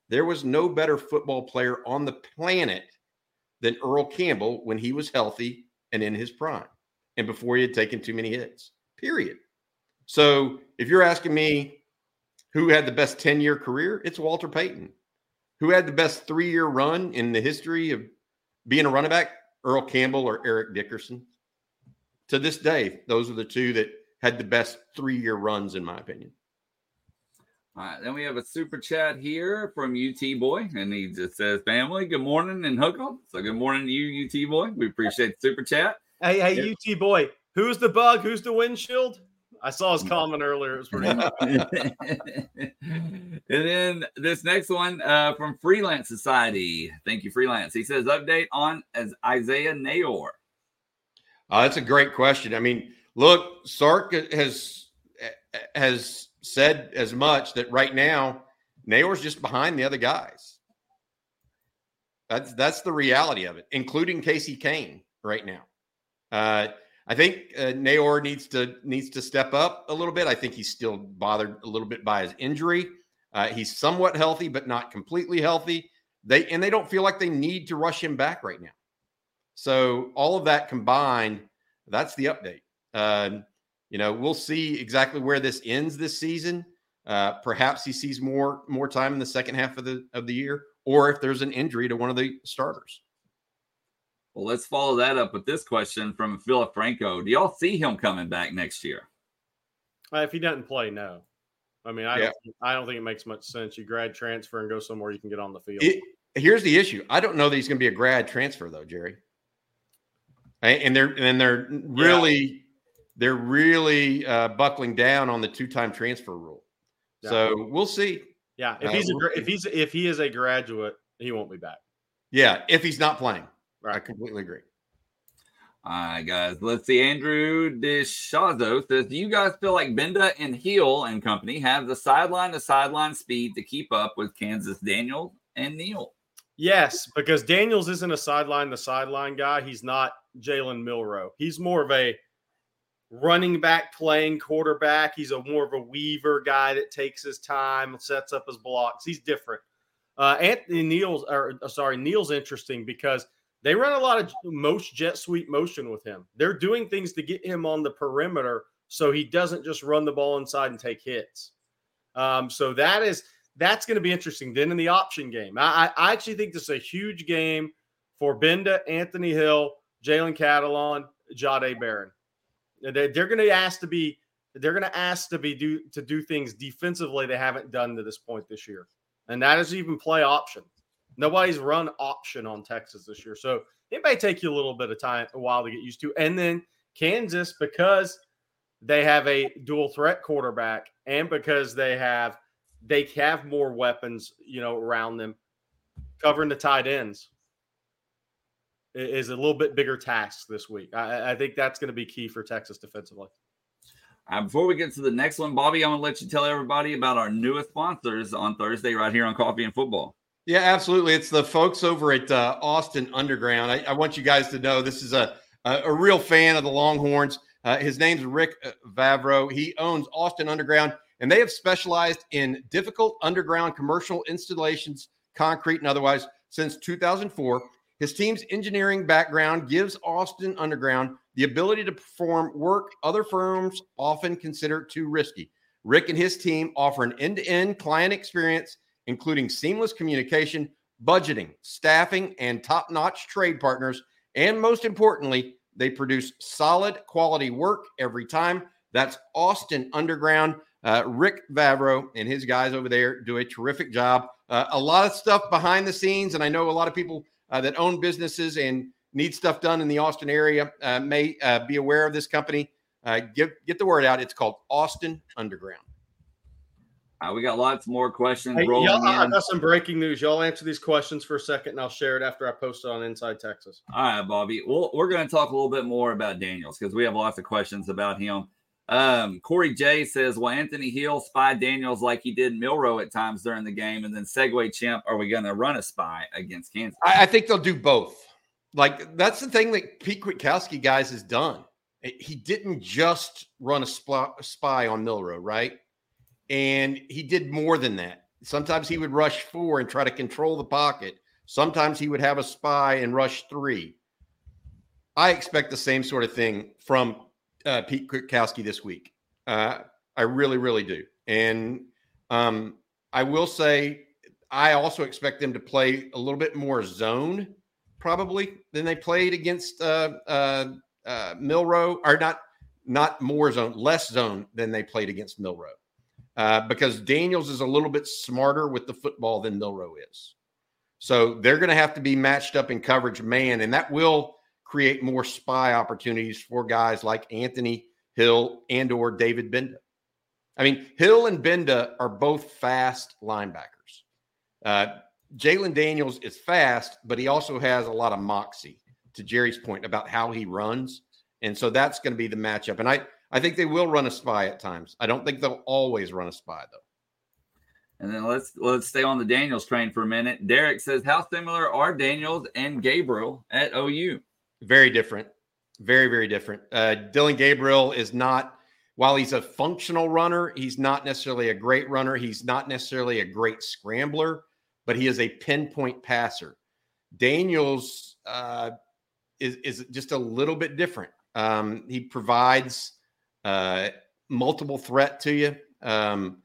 [SPEAKER 2] There was no better football player on the planet than Earl Campbell when he was healthy and in his prime and before he had taken too many hits, period. So if you're asking me who had the best 10 year career, it's Walter Payton. Who had the best three year run in the history of being a running back? Earl Campbell or Eric Dickerson. To this day, those are the two that had the best three year runs, in my opinion.
[SPEAKER 1] All right, then we have a super chat here from UT Boy, and he just says, Family, good morning and hook 'em. So good morning to you, UT Boy. We appreciate the super chat.
[SPEAKER 3] Hey, hey, UT boy, who's the bug? Who's the windshield? I saw his comment earlier. It was pretty.
[SPEAKER 1] and then this next one uh, from Freelance Society. Thank you, Freelance. He says update on as Isaiah Neyor.
[SPEAKER 2] Uh, that's a great question. I mean, look, Sark has has said as much that right now Neyor's just behind the other guys. That's that's the reality of it, including Casey Cain right now. Uh, I think uh, Neyor needs to needs to step up a little bit. I think he's still bothered a little bit by his injury. Uh, he's somewhat healthy, but not completely healthy. They and they don't feel like they need to rush him back right now. So all of that combined, that's the update. Um, you know, we'll see exactly where this ends this season. Uh, perhaps he sees more more time in the second half of the of the year, or if there's an injury to one of the starters.
[SPEAKER 1] Well, let's follow that up with this question from Philip Franco. Do y'all see him coming back next year?
[SPEAKER 3] Uh, if he doesn't play, no. I mean, I
[SPEAKER 2] Yeah.
[SPEAKER 3] don't, I don't think it makes much sense. You grad transfer and go somewhere you can get on the field.
[SPEAKER 2] It, here's the issue. I don't know that he's going to be a grad transfer though, Jerry. And they're and they're really they're really uh, buckling down on the two time transfer rule.
[SPEAKER 3] Yeah.
[SPEAKER 2] So we'll see.
[SPEAKER 3] yeah, if
[SPEAKER 2] uh,
[SPEAKER 3] he's a,
[SPEAKER 2] we'll
[SPEAKER 3] gra- if he's if he is a graduate, he won't be back.
[SPEAKER 2] Yeah, if he's not playing, I completely agree.
[SPEAKER 1] All right, guys. Let's see. Andrew Deshazo says, Do you guys feel like Gbenda and Hill and company have the sideline to sideline speed to keep up with Kansas Daniel and Neal?
[SPEAKER 3] Yes, because Daniels isn't a sideline the sideline guy. He's not Jalen Milrow. He's more of a running back playing quarterback. He's a more of a weaver guy that takes his time, sets up his blocks. He's different. Uh, Anthony Neal's, or uh, sorry, Neal's interesting because they run a lot of most jet sweep motion with him. They're doing things to get him on the perimeter so he doesn't just run the ball inside and take hits. Um, so that is that's going to be interesting. Then in the option game, I, I actually think this is a huge game for Gbenda, Anthony Hill, Jalen Catalon, Jahdae Barron. They, they're going to ask to be they're going to ask to be do to do things defensively they haven't done to this point this year, and that is even play option. Nobody's run option on Texas this year, so it may take you a little bit of time, a while to get used to. And then Kansas, because they have a dual threat quarterback, and because they have they have more weapons, you know, around them, covering the tight ends is a little bit bigger task this week. I, I think that's going to be key for Texas defensively.
[SPEAKER 1] Uh, before we get to the next one, Bobby, I'm going to let you tell everybody about our newest sponsors on Thursday right here on Coffee and Football.
[SPEAKER 2] Yeah, absolutely. It's the folks over at uh, Austin Underground. I, I want you guys to know this is a a, a real fan of the Longhorns. Uh, his name's Rick uh, Vavro. He owns Austin Underground. and they have specialized in difficult underground commercial installations, concrete and otherwise, since 2004. His team's engineering background gives Austin Underground the ability to perform work other firms often consider too risky. Rick and his team offer an end to end client experience, including seamless communication, budgeting, staffing, and top notch trade partners. And most importantly, they produce solid quality work every time. That's Austin Underground. Uh, Rick Vavro and his guys over there do a terrific job. Uh, a lot of stuff behind the scenes, and I know a lot of people uh, that own businesses and need stuff done in the Austin area uh, may uh, be aware of this company. Uh, get get the word out. It's called Austin Underground.
[SPEAKER 1] Uh, we got lots more questions
[SPEAKER 3] Hey,
[SPEAKER 1] rolling
[SPEAKER 3] y'all, I
[SPEAKER 1] in.
[SPEAKER 3] got some breaking news. Y'all answer these questions for a second, and I'll share it after I post it on Inside Texas.
[SPEAKER 1] All right, Bobby. Well, we're going to talk a little bit more about Daniels because we have lots of questions about him. Um, Corey J says, "Well, Anthony Hill spy Daniels like he did Milrow at times during the game?" And then Segway Champ, are we going to run a spy against Kansas?
[SPEAKER 2] I, I think they'll do both. Like that's the thing that Pete Kwiatkowski guys has done. He didn't just run a spy, spy on Milrow, right? And he did more than that. Sometimes he would rush four and try to control the pocket. Sometimes he would have a spy and rush three. I expect the same sort of thing from uh, Pete Kwiatkowski this week. Uh, I really, really do. And um, I will say, I also expect them to play a little bit more zone, probably than they played against uh, uh, uh, Milrow, or not not more zone, less zone than they played against Milrow, uh, because Daniels is a little bit smarter with the football than Milrow is. So they're going to have to be matched up in coverage man, and that will create more spy opportunities for guys like Anthony Hill and or David Gbenda. I mean, Hill and Gbenda are both fast linebackers. Uh, Jalon Daniels is fast, but he also has a lot of moxie. To Jerry's point about how he runs, and so that's going to be the matchup. And I, I think they will run a spy at times. I don't think they'll always run a spy though.
[SPEAKER 1] And then let's let's stay on the Daniels train for a minute. Derek says, "How similar are Daniels and Gabriel at OU?"
[SPEAKER 2] Very different. Very, very different. Uh, Dillon Gabriel is not, while he's a functional runner, he's not necessarily a great runner. He's not necessarily a great scrambler, but he is a pinpoint passer. Daniels uh, is, is just a little bit different. Um, he provides uh, multiple threat to you. Um,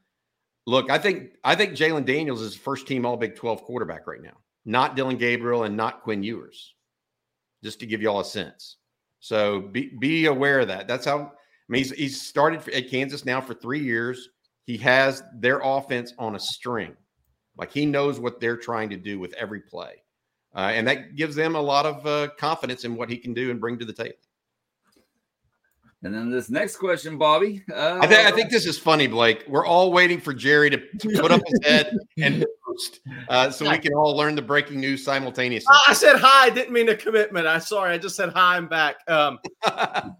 [SPEAKER 2] look, I think I think Jalon Daniels is first team All Big Twelve quarterback right now, not Dillon Gabriel and not Quinn Ewers just to give you all a sense. So be be aware of that. That's how I mean he's he's started at Kansas now for three years. He has their offense on a string. Like he knows what they're trying to do with every play. Uh, and that gives them a lot of uh, confidence in what he can do and bring to the table.
[SPEAKER 1] And then this next question, Bobby. Uh,
[SPEAKER 2] I, th- I think this is funny, Blake. We're all waiting for Jerry to, to put up his head and post uh, so we can all learn the breaking news simultaneously.
[SPEAKER 3] I said hi. I didn't mean a commitment. I'm sorry. I just said hi. I'm back. Um, uh,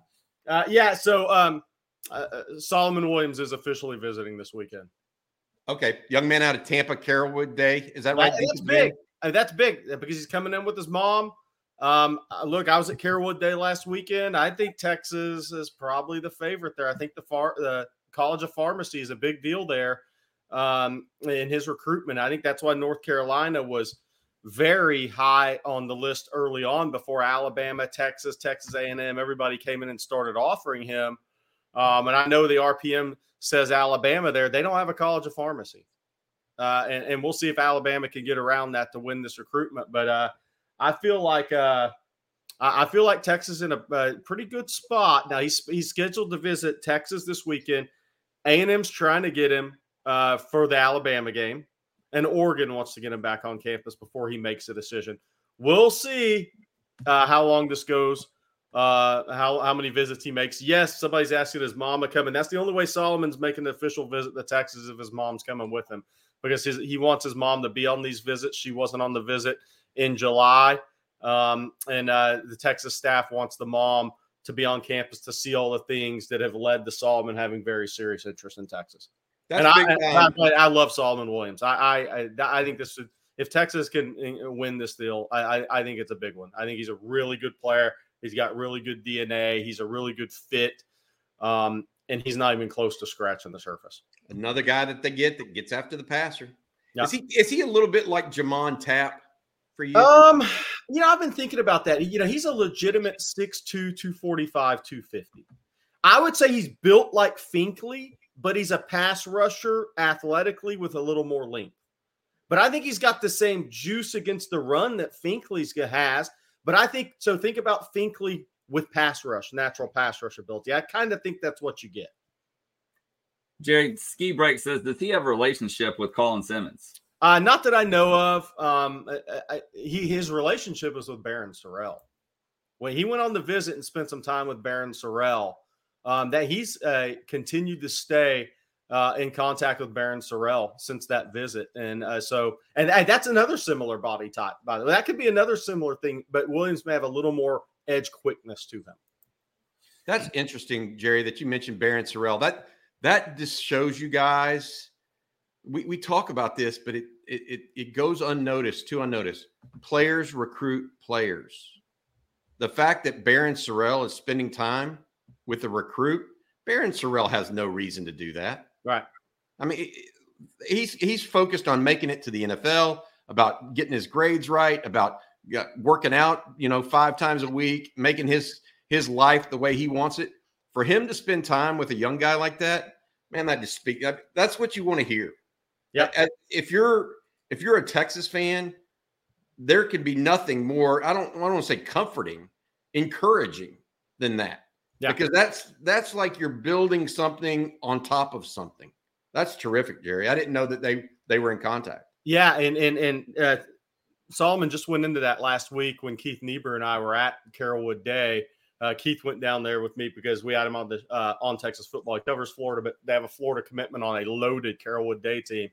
[SPEAKER 3] yeah. So um, uh, Solomon Williams is officially visiting this weekend.
[SPEAKER 2] okay, young man out of Tampa, Carrollwood Day. Is that right?
[SPEAKER 3] Right, that's big. Uh, that's big because he's coming in with his mom. Um, uh, look, I was at Carrollwood Day last weekend. I think Texas is probably the favorite there. I think the far the College of Pharmacy is a big deal there um, in his recruitment. I think that's why North Carolina was very high on the list early on before Alabama, Texas, Texas A&M, everybody came in and started offering him. Um, and I know the RPM says Alabama there. They don't have a College of Pharmacy. Uh, and, and we'll see if Alabama can get around that to win this recruitment. But uh, I feel like uh, I feel like Texas in a, a pretty good spot now. He's he's scheduled to visit Texas this weekend. A and M's trying to get him uh, for the Alabama game, and Oregon wants to get him back on campus before he makes a decision. We'll see uh, how long this goes. Uh, how how many visits he makes? Yes, somebody's asking his mom to come, and that's the only way Solomon's making the official visit to Texas if his mom's coming with him because his, he wants his mom to be on these visits. She wasn't on the visit in July. Um, and uh, the Texas staff wants the mom to be on campus to see all the things that have led to Solomon having very serious interest in Texas.
[SPEAKER 2] That's
[SPEAKER 3] and I. I, I love Solomon Williams. I, I, I, think this should, if Texas can uh, win this deal, I, I, I think it's a big one. I think he's a really good player. He's got really good DNA. He's a really good fit. Um, and he's not even close to scratching the surface.
[SPEAKER 2] Another guy that they get that gets after the passer.
[SPEAKER 3] Yeah.
[SPEAKER 2] Is he is he a little bit like J'Mond Tapp for you?
[SPEAKER 3] Um, you know, I've been thinking about that. You know, he's a legitimate 6'2, 245, 250. I would say he's built like Finkley, but he's a pass rusher athletically with a little more length. But I think he's got the same juice against the run that Finkley's has. But I think so. Think about Finkley with pass rush, natural pass rush ability. I kind of think that's what you get.
[SPEAKER 1] Jerry Ski Break says, does he have a relationship with Colin Simmons?
[SPEAKER 3] Uh, not that I know of. Um, I, I, he his relationship was with Barryn Sorrell. When he went on the visit and spent some time with Barryn Sorrell, um, that he's uh, continued to stay uh, in contact with Barryn Sorrell since that visit, and uh, so and that's another similar body type. By the way, that could be another similar thing, but Williams may have a little more edge quickness to him.
[SPEAKER 2] That's interesting, Jerry, that you mentioned Barryn Sorrell. That that just shows you guys. We, we talk about this, but it, it it goes unnoticed, too unnoticed. Players recruit players. The fact that Barryn Sorrell is spending time with the recruit, Barryn Sorrell has no reason to do that.
[SPEAKER 3] Right.
[SPEAKER 2] I mean, he's he's focused on making it to the NFL, about getting his grades right, about working out, you know, five times a week, making his his life the way he wants it. For him to spend time with a young guy like that, man, that just speak. That's what you want to hear.
[SPEAKER 3] Yeah.
[SPEAKER 2] If you're if you're a Texas fan, there can be nothing more. I don't. I don't want to say comforting, encouraging than that. Yeah. Because that's that's like you're building something on top of something. That's terrific, Jerry. I didn't know that they they were in contact.
[SPEAKER 3] Yeah, and and and uh, Solomon just went into that last week when Keith Niebuhr and I were at Carrollwood Day. Uh, Keith went down there with me because we had him on the uh, on Texas football. He covers Florida, but they have a Florida commitment on a loaded Carrollwood Day team,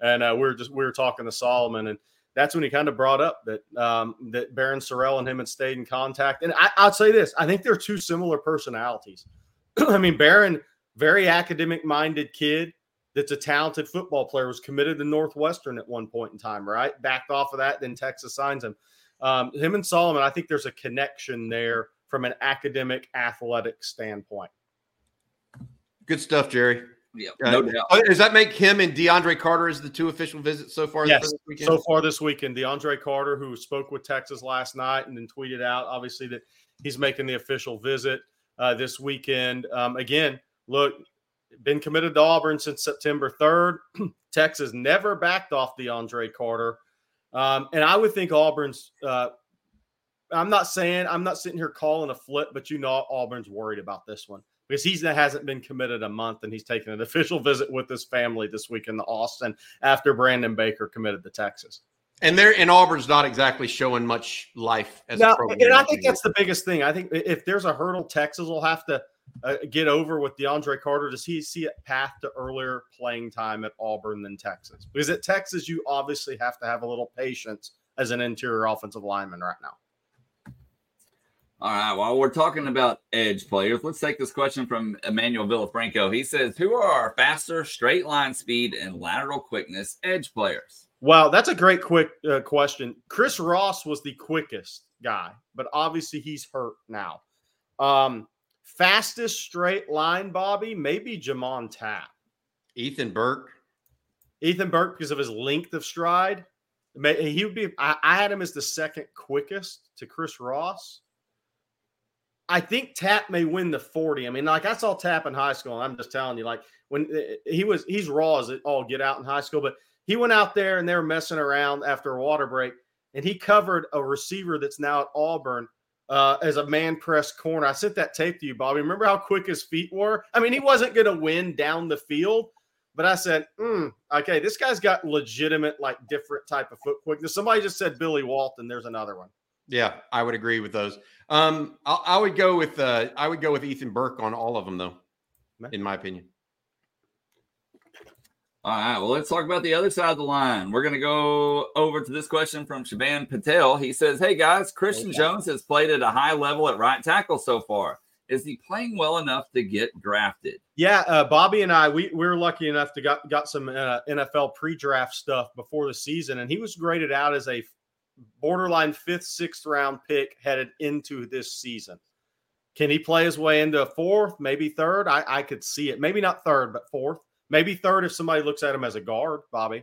[SPEAKER 3] and uh, we were just we were talking to Solomon, and that's when he kind of brought up that um, that Barryn Sorrell and him had stayed in contact. And I, I'll say this: I think they're two similar personalities. I mean, Barryn, very academic minded kid that's a talented football player, was committed to Northwestern at one point in time, right? Backed off of that, then Texas signs him. Um, him and Solomon, I think there's a connection there from an academic athletic standpoint.
[SPEAKER 2] Good stuff, Jerry.
[SPEAKER 1] Yeah, no doubt.
[SPEAKER 2] Oh, does that make him and DeAndre Carter as the two official visits so far?
[SPEAKER 3] Yes, so far this weekend. DeAndre Carter, who spoke with Texas last night and then tweeted out, obviously, that he's making the official visit uh, this weekend. Um, again, look, been committed to Auburn since September 3rd. Texas never backed off DeAndre Carter. Um, and I would think Auburn's, uh, I'm not saying, I'm not sitting here calling a flip, but you know, Auburn's worried about this one because he hasn't been committed a month and he's taking an official visit with his family this week in the Austin after Brandon Baker committed to Texas.
[SPEAKER 2] And they're in Auburn's not exactly showing much life as
[SPEAKER 3] now,
[SPEAKER 2] a program.
[SPEAKER 3] And I think that's the biggest thing. I think if there's a hurdle Texas will have to uh, get over with DeAndre Carter, does he see a path to earlier playing time at Auburn than Texas? Because at Texas, you obviously have to have a little patience as an interior offensive lineman right now.
[SPEAKER 1] All right. While we're talking about edge players, let's take this question from Emmanuel Villafranco. He says, Who are our faster straight line speed and lateral quickness edge players?
[SPEAKER 3] Well, that's a great quick uh, question. Chris Ross was the quickest guy, but obviously he's hurt now. Um, fastest straight line, Bobby, maybe J'Mond Tapp.
[SPEAKER 2] Ethan Burke.
[SPEAKER 3] Ethan Burke, because of his length of stride. He would be, I, I had him as the second quickest to Chris Ross. I think Tapp may win the 40. I mean, like I saw Tapp in high school, and I'm just telling you, like when eh, he was, he's raw as it all get out in high school, but he went out there and they were messing around after a water break, and he covered a receiver that's now at Auburn uh, as a man press corner. I sent that tape to you, Bobby. Remember how quick his feet were? I mean, he wasn't going to win down the field, but I said, mm, okay, this guy's got legitimate, like different type of foot quickness. Somebody just said Billy Walton. There's another one.
[SPEAKER 2] Yeah, I would agree with those. Um, I, I would go with uh, I would go with Ethan Burke on all of them, though, in my opinion.
[SPEAKER 1] All right. Well, let's talk about the other side of the line. We're going to go over to this question from Shaban Patel. He says, Hey, guys, Christian Jones has played at a high level at right tackle so far. Is he playing well enough to get drafted?
[SPEAKER 3] Yeah, uh, Bobby and I, we, we were lucky enough to got, got some uh, NFL pre draft stuff before the season, and he was graded out as a borderline fifth, sixth round pick headed into this season. Can he play his way into a fourth, maybe third? I, I could see it. Maybe not third, but fourth. Maybe third if somebody looks at him as a guard, Bobby.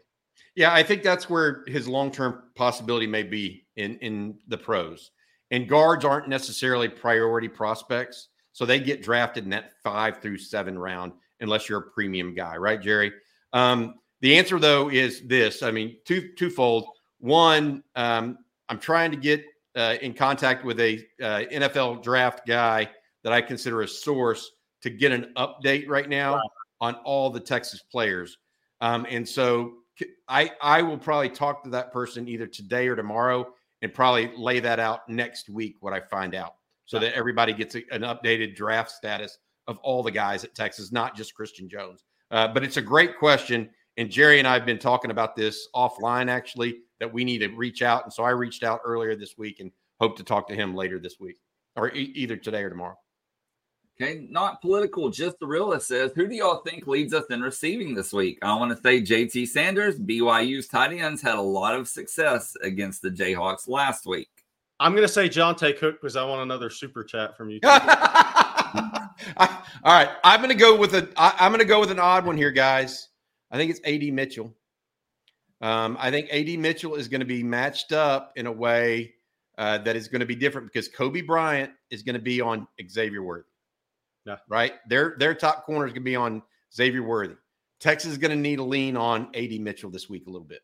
[SPEAKER 2] Yeah, I think that's where his long term possibility may be in in the pros. And guards aren't necessarily priority prospects, so they get drafted in that five through seven round unless you're a premium guy, right, Jerry? Um, the answer though is this. I mean, two twofold. One, um, I'm trying to get uh, in contact with a uh, NFL draft guy that I consider a source to get an update right now wow. on all the Texas players. Um, and so I I will probably talk to that person either today or tomorrow and probably lay that out next week what I find out so that everybody gets a, an updated draft status of all the guys at Texas, not just Christian Jones. Uh, but it's a great question. And Jerry and I have been talking about this offline actually that we need to reach out. And so I reached out earlier this week and hope to talk to him later this week or e- either today or tomorrow.
[SPEAKER 1] Okay, not political, just the realist says, who do y'all think leads us in receiving this week? I want to say JT Sanders, BYU's tight ends had a lot of success against the Jayhawks last week.
[SPEAKER 3] I'm going to say Johntay Cook because I want another super chat from you.
[SPEAKER 2] I, all right, I'm going to go with a. I, I'm going to go with an odd one here, guys. I think it's AD Mitchell. Um, I think AD Mitchell is going to be matched up in a way uh, that is going to be different because Cobee Bryant is going to be on Xavier Worthy.
[SPEAKER 3] Yeah.
[SPEAKER 2] Right. Their their top corner is going to be on Xavier Worthy. Texas is going to need a lean on AD Mitchell this week a little bit.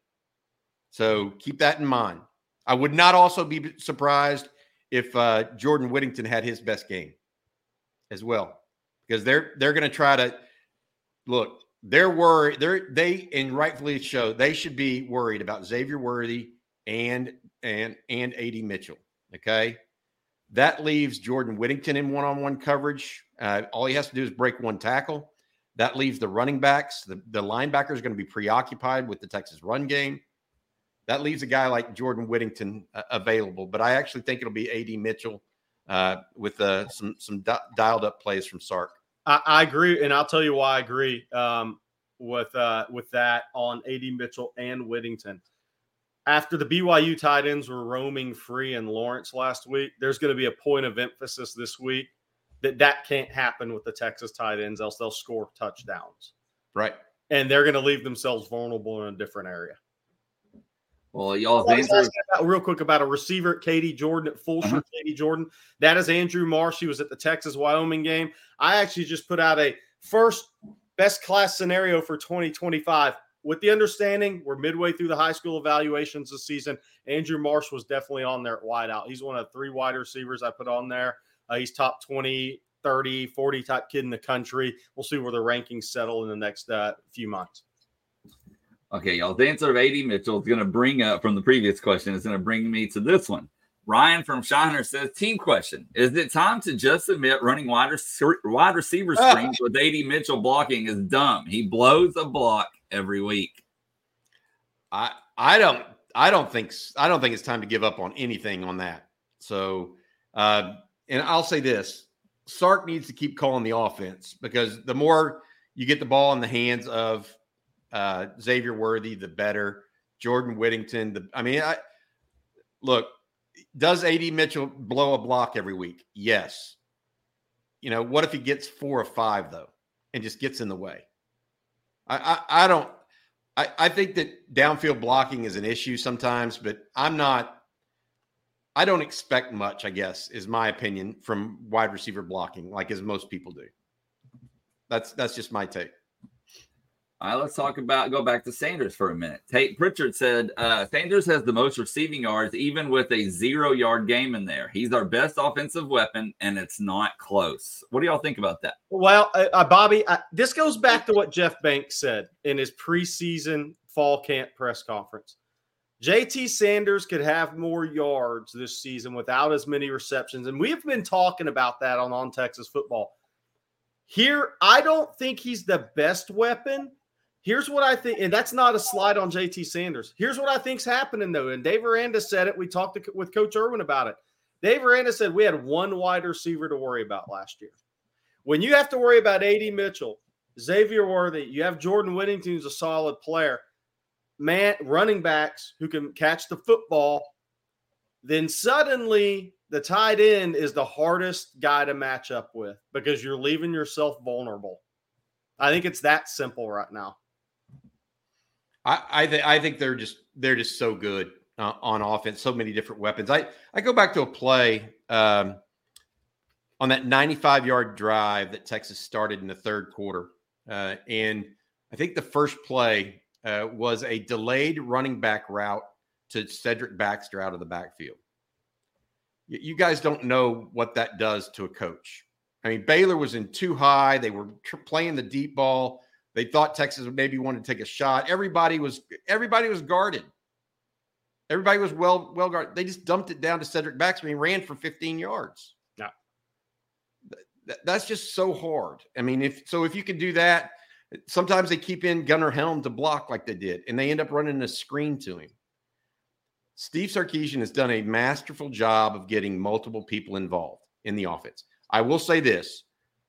[SPEAKER 2] So keep that in mind. I would not also be surprised if uh, Jordan Whittington had his best game as well, because they're they're going to try to look. They're worried. They're they and rightfully so. They should be worried about Xavier Worthy and and and AD Mitchell. Okay, that leaves Jordan Whittington in one-on-one coverage. Uh, all he has to do is break one tackle. That leaves the running backs. The, the linebacker is going to be preoccupied with the Texas run game. That leaves a guy like Jordan Whittington uh, available. But I actually think it'll be AD Mitchell uh, with uh, some some di- dialed up plays from Sark.
[SPEAKER 3] I, I, agree, and I'll tell you why I agree um, with uh, with that on AD Mitchell and Whittington after the BYU tight ends were roaming free in Lawrence last week, there's going to be a point of emphasis this week that that can't happen with the Texas tight ends, else they'll score touchdowns.
[SPEAKER 2] Right.
[SPEAKER 3] And they're going to leave themselves vulnerable in a different area.
[SPEAKER 1] Well, y'all
[SPEAKER 3] think about, real quick about a receiver at Katy Jordan at full uh-huh. Katy Jordan. That is Andrew Marsh. He was at the Texas Wyoming game. I actually just put out a first best class scenario for 2025 with the understanding we're midway through the high school evaluations this season. Andrew Marsh was definitely on there at wideout. He's one of three wide receivers I put on there. Uh, he's top 20, 30, 40 type kid in the country. We'll see where the rankings settle in the next uh, few months.
[SPEAKER 1] Okay, y'all. The answer of AD Mitchell is going to bring up from the previous question is going to bring me to this one. Ryan from Shiner says, team question. Is it time to just admit running wide, wide receiver screens with AD Mitchell blocking is dumb? He blows a block every week.
[SPEAKER 2] I I don't I don't think I don't think it's time to give up on anything on that. So uh, and I'll say this: Sark needs to keep calling the offense because the more you get the ball in the hands of uh, Xavier Worthy, the better. Jordan Whittington, the I mean, I look. Does AD Mitchell blow a block every week? Yes. You know, what if he gets four or five though, and just gets in the way? I, I, I don't. I, I think that downfield blocking is an issue sometimes, but I'm not. I don't expect much. I guess is my opinion from wide receiver blocking, like as most people do. That's that's just my take.
[SPEAKER 1] All right, let's talk about go back to Sanders for a minute. Tate Pritchard said uh, Sanders has the most receiving yards, even with a zero yard game in there. He's our best offensive weapon, and it's not close. What do y'all think about that?
[SPEAKER 3] Well, uh, uh, Bobby, uh, this goes back to what Jeff Banks said in his preseason fall camp press conference. JT Sanders could have more yards this season without as many receptions, and we've been talking about that on on Texas football. Here, I don't think he's the best weapon Here's what I think, and that's not a slide on JT Sanders. Here's what I think's happening though, and Dave Aranda said it. We talked to, with Coach Irwin about it. Dave Aranda said we had one wide receiver to worry about last year. When you have to worry about AD Mitchell, Xavier Worthy, you have Jordan Whittington, who's a solid player, man, running backs who can catch the football. Then suddenly the tight end is the hardest guy to match up with because you're leaving yourself vulnerable. I think it's that simple right now.
[SPEAKER 2] I I, th- I think they're just they're just so good uh, on offense. So many different weapons. I I go back to a play um, on that 95 yard drive that Texas started in the third quarter, uh, and I think the first play uh, was a delayed running back route to Cedric Baxter out of the backfield. You guys don't know what that does to a coach. I mean, Baylor was in too high. They were tr- playing the deep ball. They thought Texas would maybe want to take a shot. Everybody was everybody was guarded. Everybody was well well guarded. They just dumped it down to Cedric Baxter. and He ran for 15 yards.
[SPEAKER 3] Yeah.
[SPEAKER 2] Th- that's just so hard. I mean, if so, if you can do that, sometimes they keep in Gunnar Helm to block like they did, and they end up running a screen to him. Steve Sarkisian has done a masterful job of getting multiple people involved in the offense. I will say this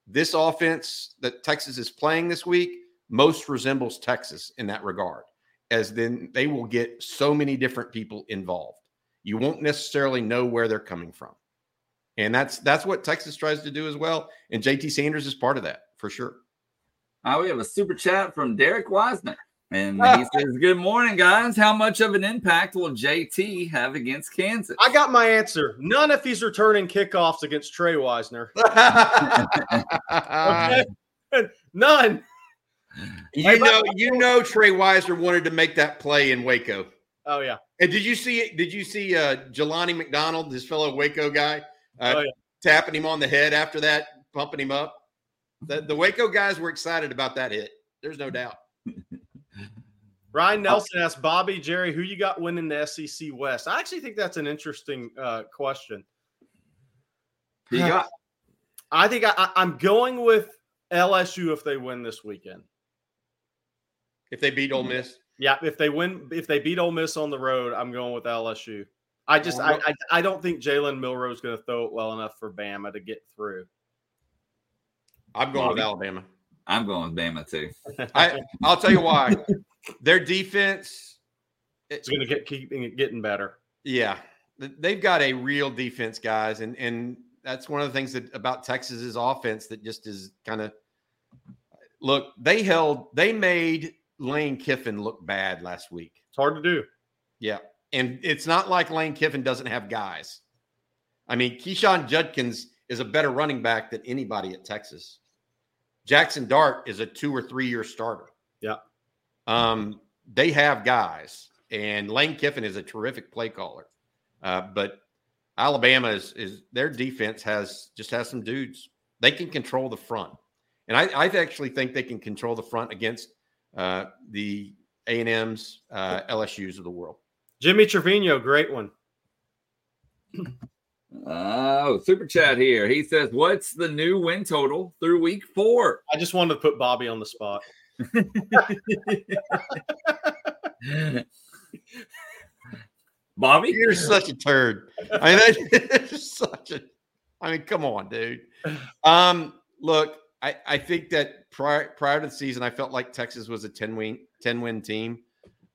[SPEAKER 2] this offense that Texas is playing this week most resembles Texas in that regard, as then they will get so many different people involved. You won't necessarily know where they're coming from. And that's that's what Texas tries to do as well. And JT Sanders is part of that for sure.
[SPEAKER 1] Uh, we have a super chat from Derek Wisner. And he says, Good morning, guys. How much of an impact will JT have against Kansas?
[SPEAKER 3] I got my answer. None if he's returning kickoffs against Trey Wisner. Okay? None.
[SPEAKER 2] You know, you know Trey Wisner wanted to make that play in Waco.
[SPEAKER 3] Oh yeah.
[SPEAKER 2] And did you see did you see uh Jelani McDonald, this fellow Waco guy, uh,
[SPEAKER 3] Oh, yeah.
[SPEAKER 2] tapping him on the head after that, pumping him up? The, the Waco guys were excited about that hit. There's no doubt.
[SPEAKER 3] Ryan Nelson asked Bobby Jerry, who you got winning the SEC West? I actually think that's an interesting uh, question.
[SPEAKER 1] He got
[SPEAKER 3] I think I, I, I'm going with LSU if they win this weekend.
[SPEAKER 2] If they beat Ole Miss,
[SPEAKER 3] Yeah, if they win, if they beat Ole Miss on the road, I'm going with LSU. I just, I, I, I don't think Jalen Milrow is going to throw it well enough for Bama to get through.
[SPEAKER 2] I'm going with Alabama.
[SPEAKER 1] I'm going with Bama too.
[SPEAKER 2] I I'll tell you why. Their defense,
[SPEAKER 3] It's going to get keeping it getting better.
[SPEAKER 2] yeah, they've got a real defense, guys, and and that's one of the things that about Texas's offense that just is kind of look. They held, they made Lane Kiffin look bad last week.
[SPEAKER 3] It's hard to do.
[SPEAKER 2] Yeah. And it's not like Lane Kiffin doesn't have guys. I mean, Quinshon Judkins is a better running back than anybody at Texas. Jackson Dart is a two or three year starter.
[SPEAKER 3] Yeah.
[SPEAKER 2] Um, they have guys, and Lane Kiffin is a terrific play caller. Uh, but Alabama is is their defense has just has some dudes. They can control the front, and I, I actually think they can control the front against uh, the A and M's, uh, LSU's of the world.
[SPEAKER 3] Jimmy Trevino, great one.
[SPEAKER 1] Oh, super chat here. He says, What's the new win total through week four?
[SPEAKER 3] I just wanted to put Bobby on the spot.
[SPEAKER 1] Bobby?
[SPEAKER 2] You're such a turd. I mean, that's such a. I mean, come on, dude. Um, look, I, I think that prior prior to the season, I felt like Texas was a 10 win 10 win team.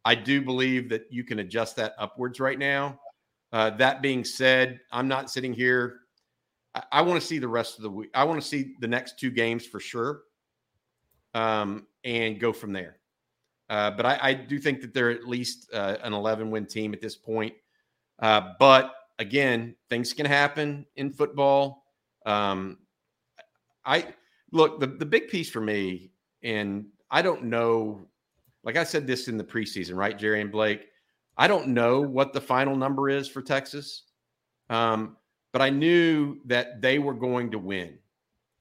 [SPEAKER 2] I do believe that you can adjust that upwards right now. Uh, that being said, I'm not sitting here. I, I want to see the rest of the week. I want to see the next two games for sure, um, and go from there. Uh, but I, I do think that they're at least uh, an 11 win team at this point. Uh, but again, things can happen in football. Um, I look the the big piece for me, and I don't know. Like I said this in the preseason, right, Jerry and Blake. I don't know what the final number is for Texas, um, but I knew that they were going to win.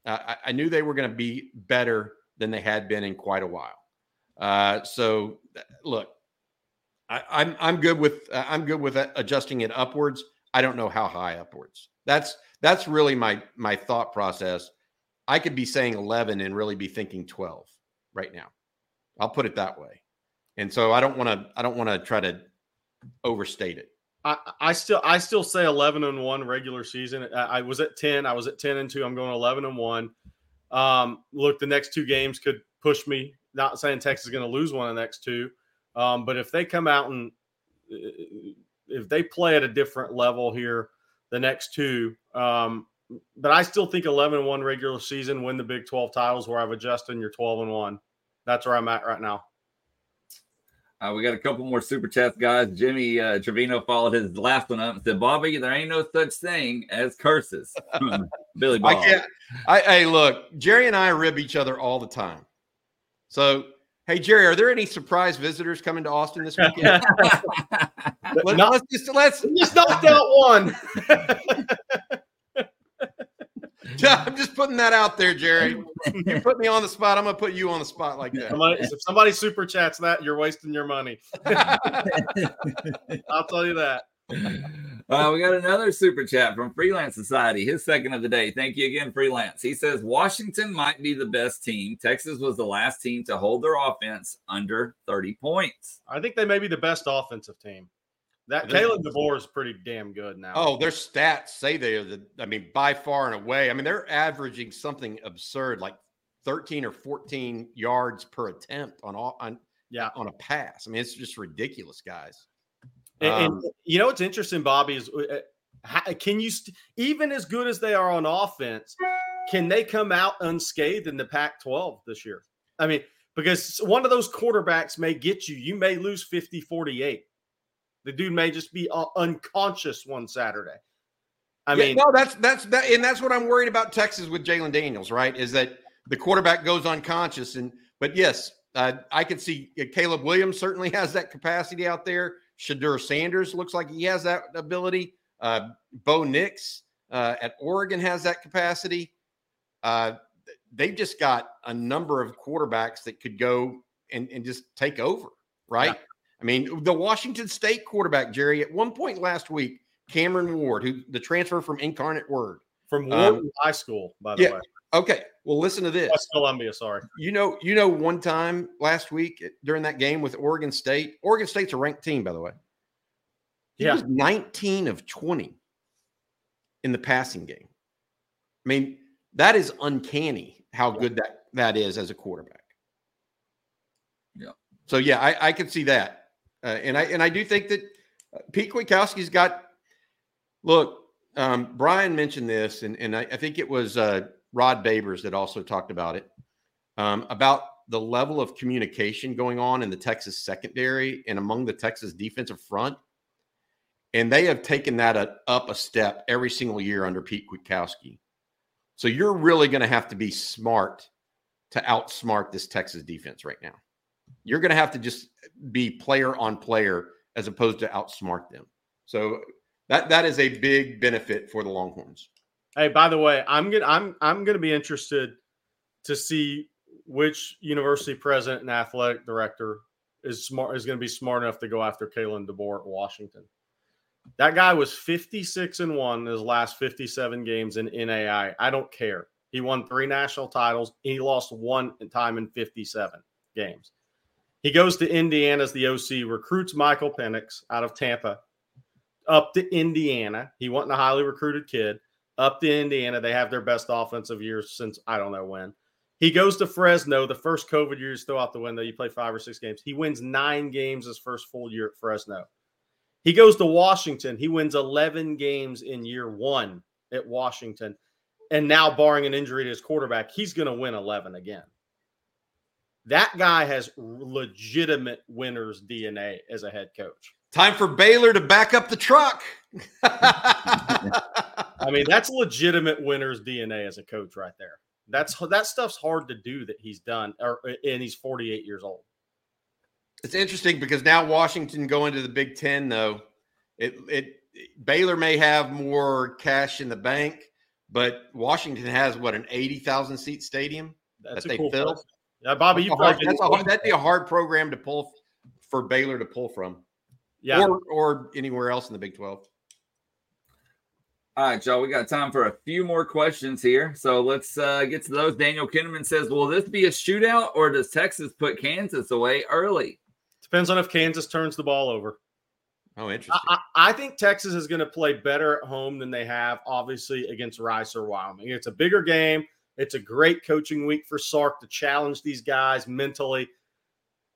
[SPEAKER 2] Uh, I, I knew they were going to be better than they had been in quite a while. Uh, so look, I, I'm I'm good with uh, I'm good with uh, adjusting it upwards. I don't know how high upwards. That's that's really my my thought process. I could be saying 11 and really be thinking 12 right now. I'll put it that way. And so I don't want to I don't want to try to overstate it.
[SPEAKER 3] I, I still I still say 11 and 1 regular season. I, I was at 10. I was at 10 and 2. I'm going 11 and 1. Um, look, the next two games could push me. Not saying Texas is going to lose one of the next two. Um, but if they come out and if they play at a different level here, the next two. Um, but I still think 11 1 regular season, win the Big 12 titles where I've adjusted and you're 12 and 1. That's where I'm at right now.
[SPEAKER 1] Uh, we got a couple more super chats, guys. Jimmy uh, Trevino followed his last one up and said, "Bobby, there ain't no such thing as curses." Billy Bob.
[SPEAKER 2] I can't. I hey, look, Jerry and I rib each other all the time. So, hey, Jerry, are there any surprise visitors coming to Austin this weekend? Let, us just let's
[SPEAKER 3] just knocked out one.
[SPEAKER 2] I'm just putting that out there, Jerry. You put me on the spot. I'm gonna put you on the spot like that.
[SPEAKER 3] Somebody, if somebody super chats that, you're wasting your money. I'll tell you that.
[SPEAKER 1] Uh, we got another super chat from Freelance Society, his second of the day. Thank you again, Freelance. He says Washington might be the best team. Texas was the last team to hold their offense under 30 points.
[SPEAKER 3] I think they may be the best offensive team. That Kalen DeBoer is pretty damn good now.
[SPEAKER 2] Oh, their stats say they are the. I mean, by far and away. I mean, they're averaging something absurd, like 13 or 14 yards per attempt on all on
[SPEAKER 3] yeah
[SPEAKER 2] on a pass. I mean, it's just ridiculous, guys.
[SPEAKER 3] And, um, and you know what's interesting, Bobby, is uh, how, can you st- even as good as they are on offense, can they come out unscathed in the Pac-12 this year? I mean, because one of those quarterbacks may get you. You may lose 50 48 the dude may just be uh, unconscious one Saturday. I yeah, mean,
[SPEAKER 2] no, that's that's that, and that's what I'm worried about Texas with Jalon Daniels, right? Is that the quarterback goes unconscious, and but yes, uh, I can see Caleb Williams certainly has that capacity out there. Shedeur Sanders looks like he has that ability. Uh, Bo Nix uh, at Oregon has that capacity. Uh, they've just got a number of quarterbacks that could go and, and just take over, right? Yeah. I mean, the Washington State quarterback, Gerry, at one point last week, Cameron Ward, who the transfer from Incarnate Word.
[SPEAKER 3] From Ward um, High School, by the
[SPEAKER 2] yeah,
[SPEAKER 3] way.
[SPEAKER 2] Okay. Well, listen to this.
[SPEAKER 3] West Columbia, sorry.
[SPEAKER 2] You know, you know, one time last week during that game with Oregon State, Oregon State's a ranked team, by the way. He yeah. was 19 of 20 in the passing game. I mean, that is uncanny how good that that is as a quarterback.
[SPEAKER 1] Yeah.
[SPEAKER 2] So yeah, I, I could see that. Uh, and I and I do think that uh, Pete Kwiatkowski's got. Look, um, Brian mentioned this, and and I, I think it was uh, Rod Babers that also talked about it um, about the level of communication going on in the Texas secondary and among the Texas defensive front. And they have taken that a, up a step every single year under Pete Kwiatkowski. So you're really going to have to be smart to outsmart this Texas defense right now. You're going to have to just be player on player as opposed to outsmart them. So that that is a big benefit for the Longhorns.
[SPEAKER 3] Hey, by the way, I'm gonna I'm I'm gonna be interested to see which university president and athletic director is smart is going to be smart enough to go after Kalen DeBoer at Washington. That guy was 56 and one in his last 57 games in NAI. I don't care. He won three national titles. He lost one time in 57 games. He goes to Indiana as the OC, recruits Michael Penix out of Tampa up to Indiana. He wasn't a highly recruited kid. Up to Indiana. They have their best offensive years since I don't know when. He goes to Fresno. The first COVID year still out the window. You play five or six games. He wins nine games his first full year at Fresno. He goes to Washington. He wins 11 games in year one at Washington. And now, barring an injury to his quarterback, he's going to win 11 again. That guy has legitimate winner's DNA as a head coach.
[SPEAKER 2] Time for Baylor to back up the truck.
[SPEAKER 3] I mean, that's legitimate winner's DNA as a coach right there. That's that stuff's hard to do that he's done, or and he's 48 years old.
[SPEAKER 2] It's interesting because now Washington going to the Big Ten, though, it it Baylor may have more cash in the bank, but Washington has what an 80,000 seat stadium
[SPEAKER 3] that's that they cool fill. Place. Yeah, Bobby, you probably
[SPEAKER 2] that's a, that'd be a hard program to pull for Baylor to pull from.
[SPEAKER 3] Yeah,
[SPEAKER 2] or, or anywhere else in the Big Twelve.
[SPEAKER 1] All right, y'all. We got time for a few more questions here, so let's uh, get to those. Daniel Kinneman says, "Will this be a shootout, or does Texas put Kansas away early?"
[SPEAKER 3] Depends on if Kansas turns the ball over.
[SPEAKER 2] Oh, interesting.
[SPEAKER 3] I, I, think Texas is going to play better at home than they have, obviously, against Rice or Wyoming. It's a bigger game. It's a great coaching week for Sark to challenge these guys mentally.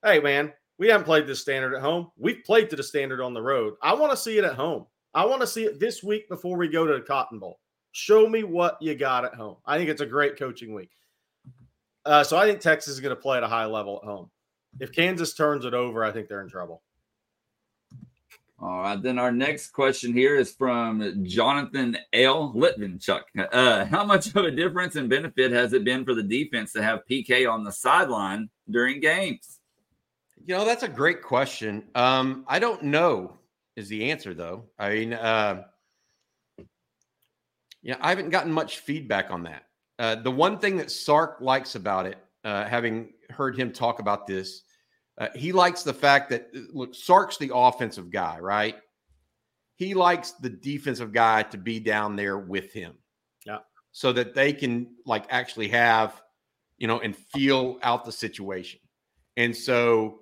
[SPEAKER 3] Hey, man, we haven't played this standard at home. We've played to the standard on the road. I want to see it at home. I want to see it this week before we go to the Cotton Bowl. Show me what you got at home. I think it's a great coaching week. Uh, so I think Texas is going to play at a high level at home. If Kansas turns it over, I think they're in trouble.
[SPEAKER 1] All right. Then our next question here is from Jonathan L. Litvinchuk. Uh, how much of a difference and benefit has it been for the defense to have PK on the sideline during games?
[SPEAKER 2] You know, that's a great question. Um, I don't know is the answer though. I mean, uh, yeah, I haven't gotten much feedback on that. Uh, the one thing that Sark likes about it, uh, having heard him talk about this, uh, he likes the fact that uh, look, Sark's the offensive guy, right? He likes the defensive guy to be down there with him,
[SPEAKER 3] yeah,
[SPEAKER 2] so that they can like actually have, you know, and feel out the situation. And so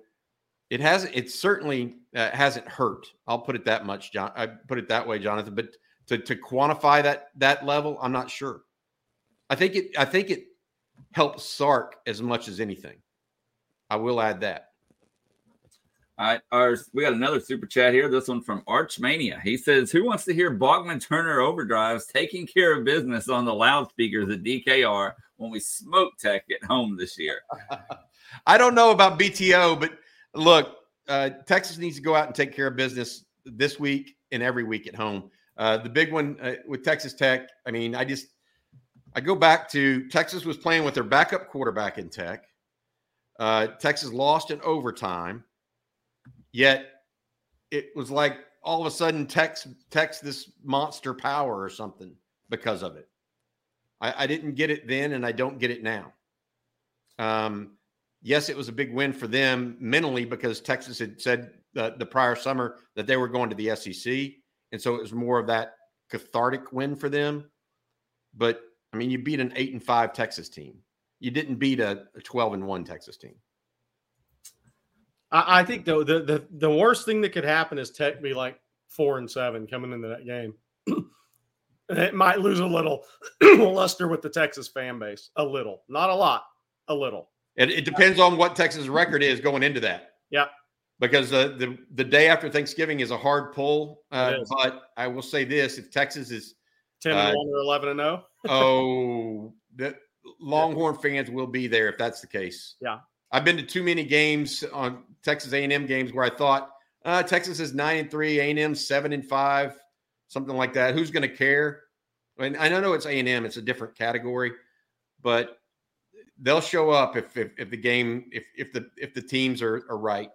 [SPEAKER 2] it hasn't. It certainly uh, hasn't hurt. I'll put it that much, John. I put it that way, Jonathan. But to to quantify that that level, I'm not sure. I think it. I think it helps Sark as much as anything. I will add that.
[SPEAKER 1] All right, our, we got another super chat here. This one from Archmania. He says, "Who wants to hear Bachman-Turner Overdrive's taking care of business on the loudspeakers at DKR when we smoke Tech at home this year?"
[SPEAKER 2] I don't know about BTO, but look, uh, Texas needs to go out and take care of business this week and every week at home. Uh, the big one uh, with Texas Tech. I mean, I just I go back to Texas was playing with their backup quarterback in Tech. Uh, Texas lost in overtime, yet it was like all of a sudden text text this monster power or something because of it. I, I didn't get it then, and I don't get it now. Um, yes, it was a big win for them mentally because Texas had said the, the prior summer that they were going to the SEC. And so it was more of that cathartic win for them. But I mean, you beat an eight and five Texas team. You didn't beat a, a 12 and one Texas team.
[SPEAKER 3] I, I think though the, the the worst thing that could happen is Tech be like four and seven coming into that game. it might lose a little luster with the Texas fan base. A little, not a lot, a little.
[SPEAKER 2] It, it depends on what Texas record is going into that.
[SPEAKER 3] Yeah.
[SPEAKER 2] Because the, the, the day after Thanksgiving is a hard pull. Uh, but I will say this if Texas is
[SPEAKER 3] 10 and uh, 1 or 11 and 0.
[SPEAKER 2] oh, the Longhorn fans will be there if that's the case.
[SPEAKER 3] Yeah.
[SPEAKER 2] I've been to too many games on Texas A&M games where I thought uh, Texas is 9 and 3, A&M 7 and 5, something like that. Who's going to care? I mean, I know it's A&M, it's a different category, but they'll show up if if, if the game if if the if the teams are, are right.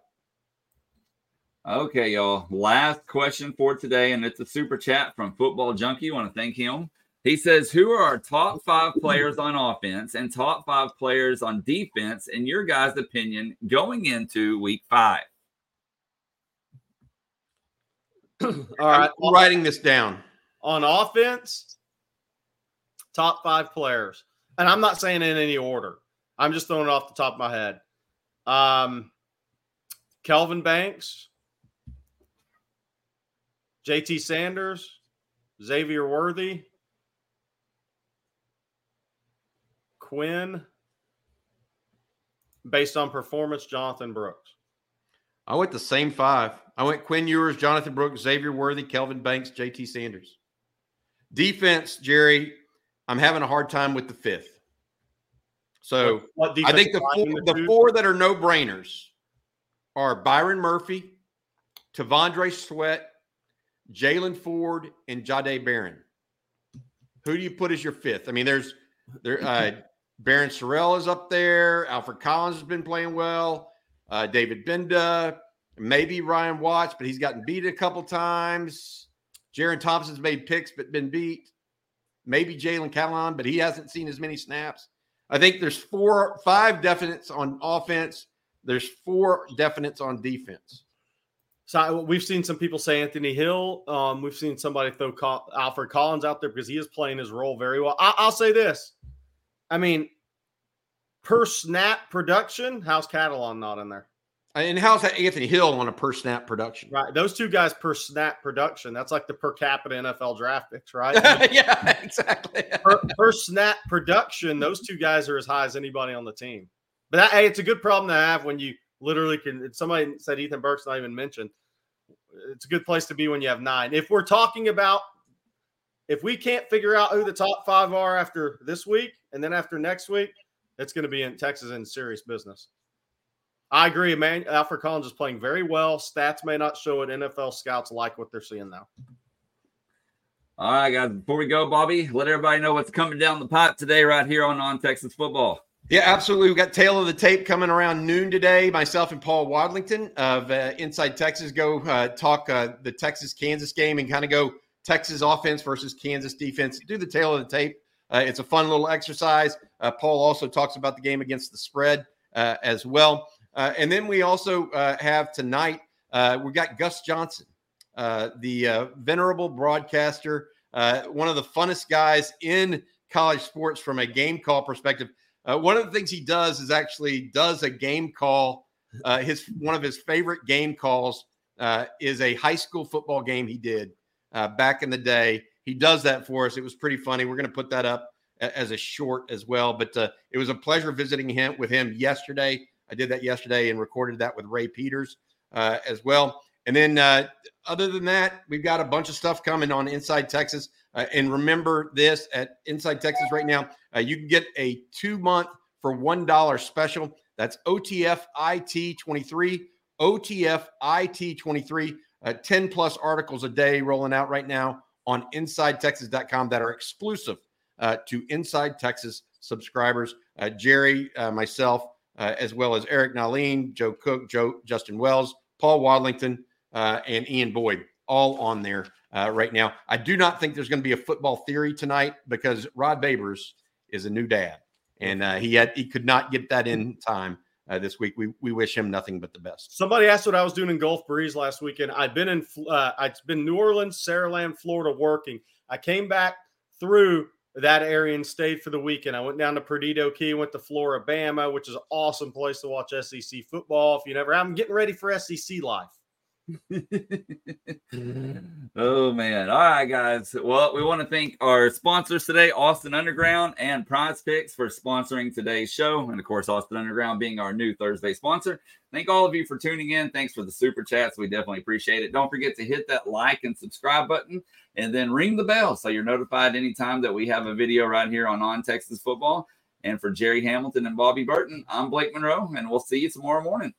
[SPEAKER 1] Okay, y'all. Last question for today, and it's a super chat from Football Junkie. Want to thank him. He says, "Who are our top five players on offense and top five players on defense, in your guys' opinion, going into Week Five?
[SPEAKER 2] All right, I'm writing this down.
[SPEAKER 3] On offense, top five players and I'm not saying in any order. I'm just throwing it off the top of my head. Um, Kelvin Banks, JT Sanders, Xavier Worthy, Quinn, based on performance, Jonathan Brooks.
[SPEAKER 2] I went the same five. I went Quinn Ewers, Jonathan Brooks, Xavier Worthy, Kelvin Banks, JT Sanders. Defense, Gerry, I'm having a hard time with the fifth. So what, what I think the four, the four that are no brainers are Byron Murphy, T'Vondre Sweat, Jaylan Ford, and Jahdae Barron. Who do you put as your fifth? I mean, there's there uh Barryn Sorrell is up there. Alfred Collins has been playing well. Uh, David Gbenda, maybe Ryan Watts, but he's gotten beat a couple times. Jerrin Thompson's made picks but been beat maybe Jalen Catalon, but he hasn't seen as many snaps. I think there's four, five definites on offense. There's four definites on defense.
[SPEAKER 3] So we've seen some people say Anthony Hill. Um, we've seen somebody throw Alfred Collins out there because he is playing his role very well. I- I'll say this. I mean, per snap production, how's Catalon not in there?
[SPEAKER 2] And how's that Anthony Hill on a per snap production?
[SPEAKER 3] Right. Those two guys per snap production. That's like the per capita NFL draft picks, right?
[SPEAKER 2] yeah, exactly.
[SPEAKER 3] per, per, snap production, those two guys are as high as anybody on the team. But that, hey, it's a good problem to have when you literally can. Somebody said Ethan Burke's not even mentioned. it's a good place to be when you have nine. If we're talking about if we can't figure out who the top five are after this week and then after next week, it's going to be in Texas in serious business. I agree, man. Alfred Collins is playing very well. Stats may not show it. NFL scouts like what they're seeing now.
[SPEAKER 1] All right, guys. Before we go, Bobby, let everybody know what's coming down the pipe today, right here on On Texas Football.
[SPEAKER 2] Yeah, absolutely. We've got tale of the tape coming around noon today. Myself and Paul Wadlington of uh, Inside Texas go uh, talk uh, the Texas Kansas game and kind of go Texas offense versus Kansas defense. Do the tale of the tape. Uh, it's a fun little exercise. Uh, Paul also talks about the game against the spread uh, as well. and then we also have tonight, We've got Gus Johnson, the venerable broadcaster, one of the funnest guys in college sports from a game call perspective. Uh, one of the things he does is actually does a game call. Uh, his one of his favorite game calls uh, is a high school football game he did uh, back in the day. He does that for us. It was pretty funny. We're going to put that up as a short as well. But uh, it was a pleasure visiting him with him yesterday. I did that yesterday and recorded that with Ray Peters uh, as well. And then, other than that, we've got a bunch of stuff coming on Inside Texas. Uh, and remember this at Inside Texas right now, uh, you can get a two month for $1 special. That's OTF IT 23, OTF IT 23, uh, 10 plus articles a day rolling out right now on InsideTexas.com that are exclusive uh, to Inside Texas subscribers. Uh, Gerry, uh, myself, as well as Eric Nahlin, Joe Cook, Joe Justin Wells, Paul Wadlington, and Ian Boyd, all on there uh, right now. I do not think there's going to be a football theory tonight because Rod Babers is a new dad, and uh, he had he could not get that in time uh, this week. We we wish him nothing but the best.
[SPEAKER 3] Somebody asked what I was doing in Gulf Breeze last weekend. I'd been in uh, I'd been New Orleans, Saraland, Florida, working. I came back through that area and stayed for the weekend. I went down to Perdido Key, went to Flora-Bama, which is an awesome place to watch SEC football. If you never, I'm getting ready for SEC life.
[SPEAKER 1] oh man. All right, guys. Well, we want to thank our sponsors today, Austin Underground and Prize Picks, for sponsoring today's show. And of course, Austin Underground being our new Thursday sponsor. Thank all of you for tuning in. Thanks for the super chats. We definitely appreciate it. Don't forget to hit that like and subscribe button and then ring the bell so you're notified anytime that we have a video right here on On Texas Football. And for Gerry Hamilton and Bobby Burton, I'm Blake Monroe, and we'll see you tomorrow morning.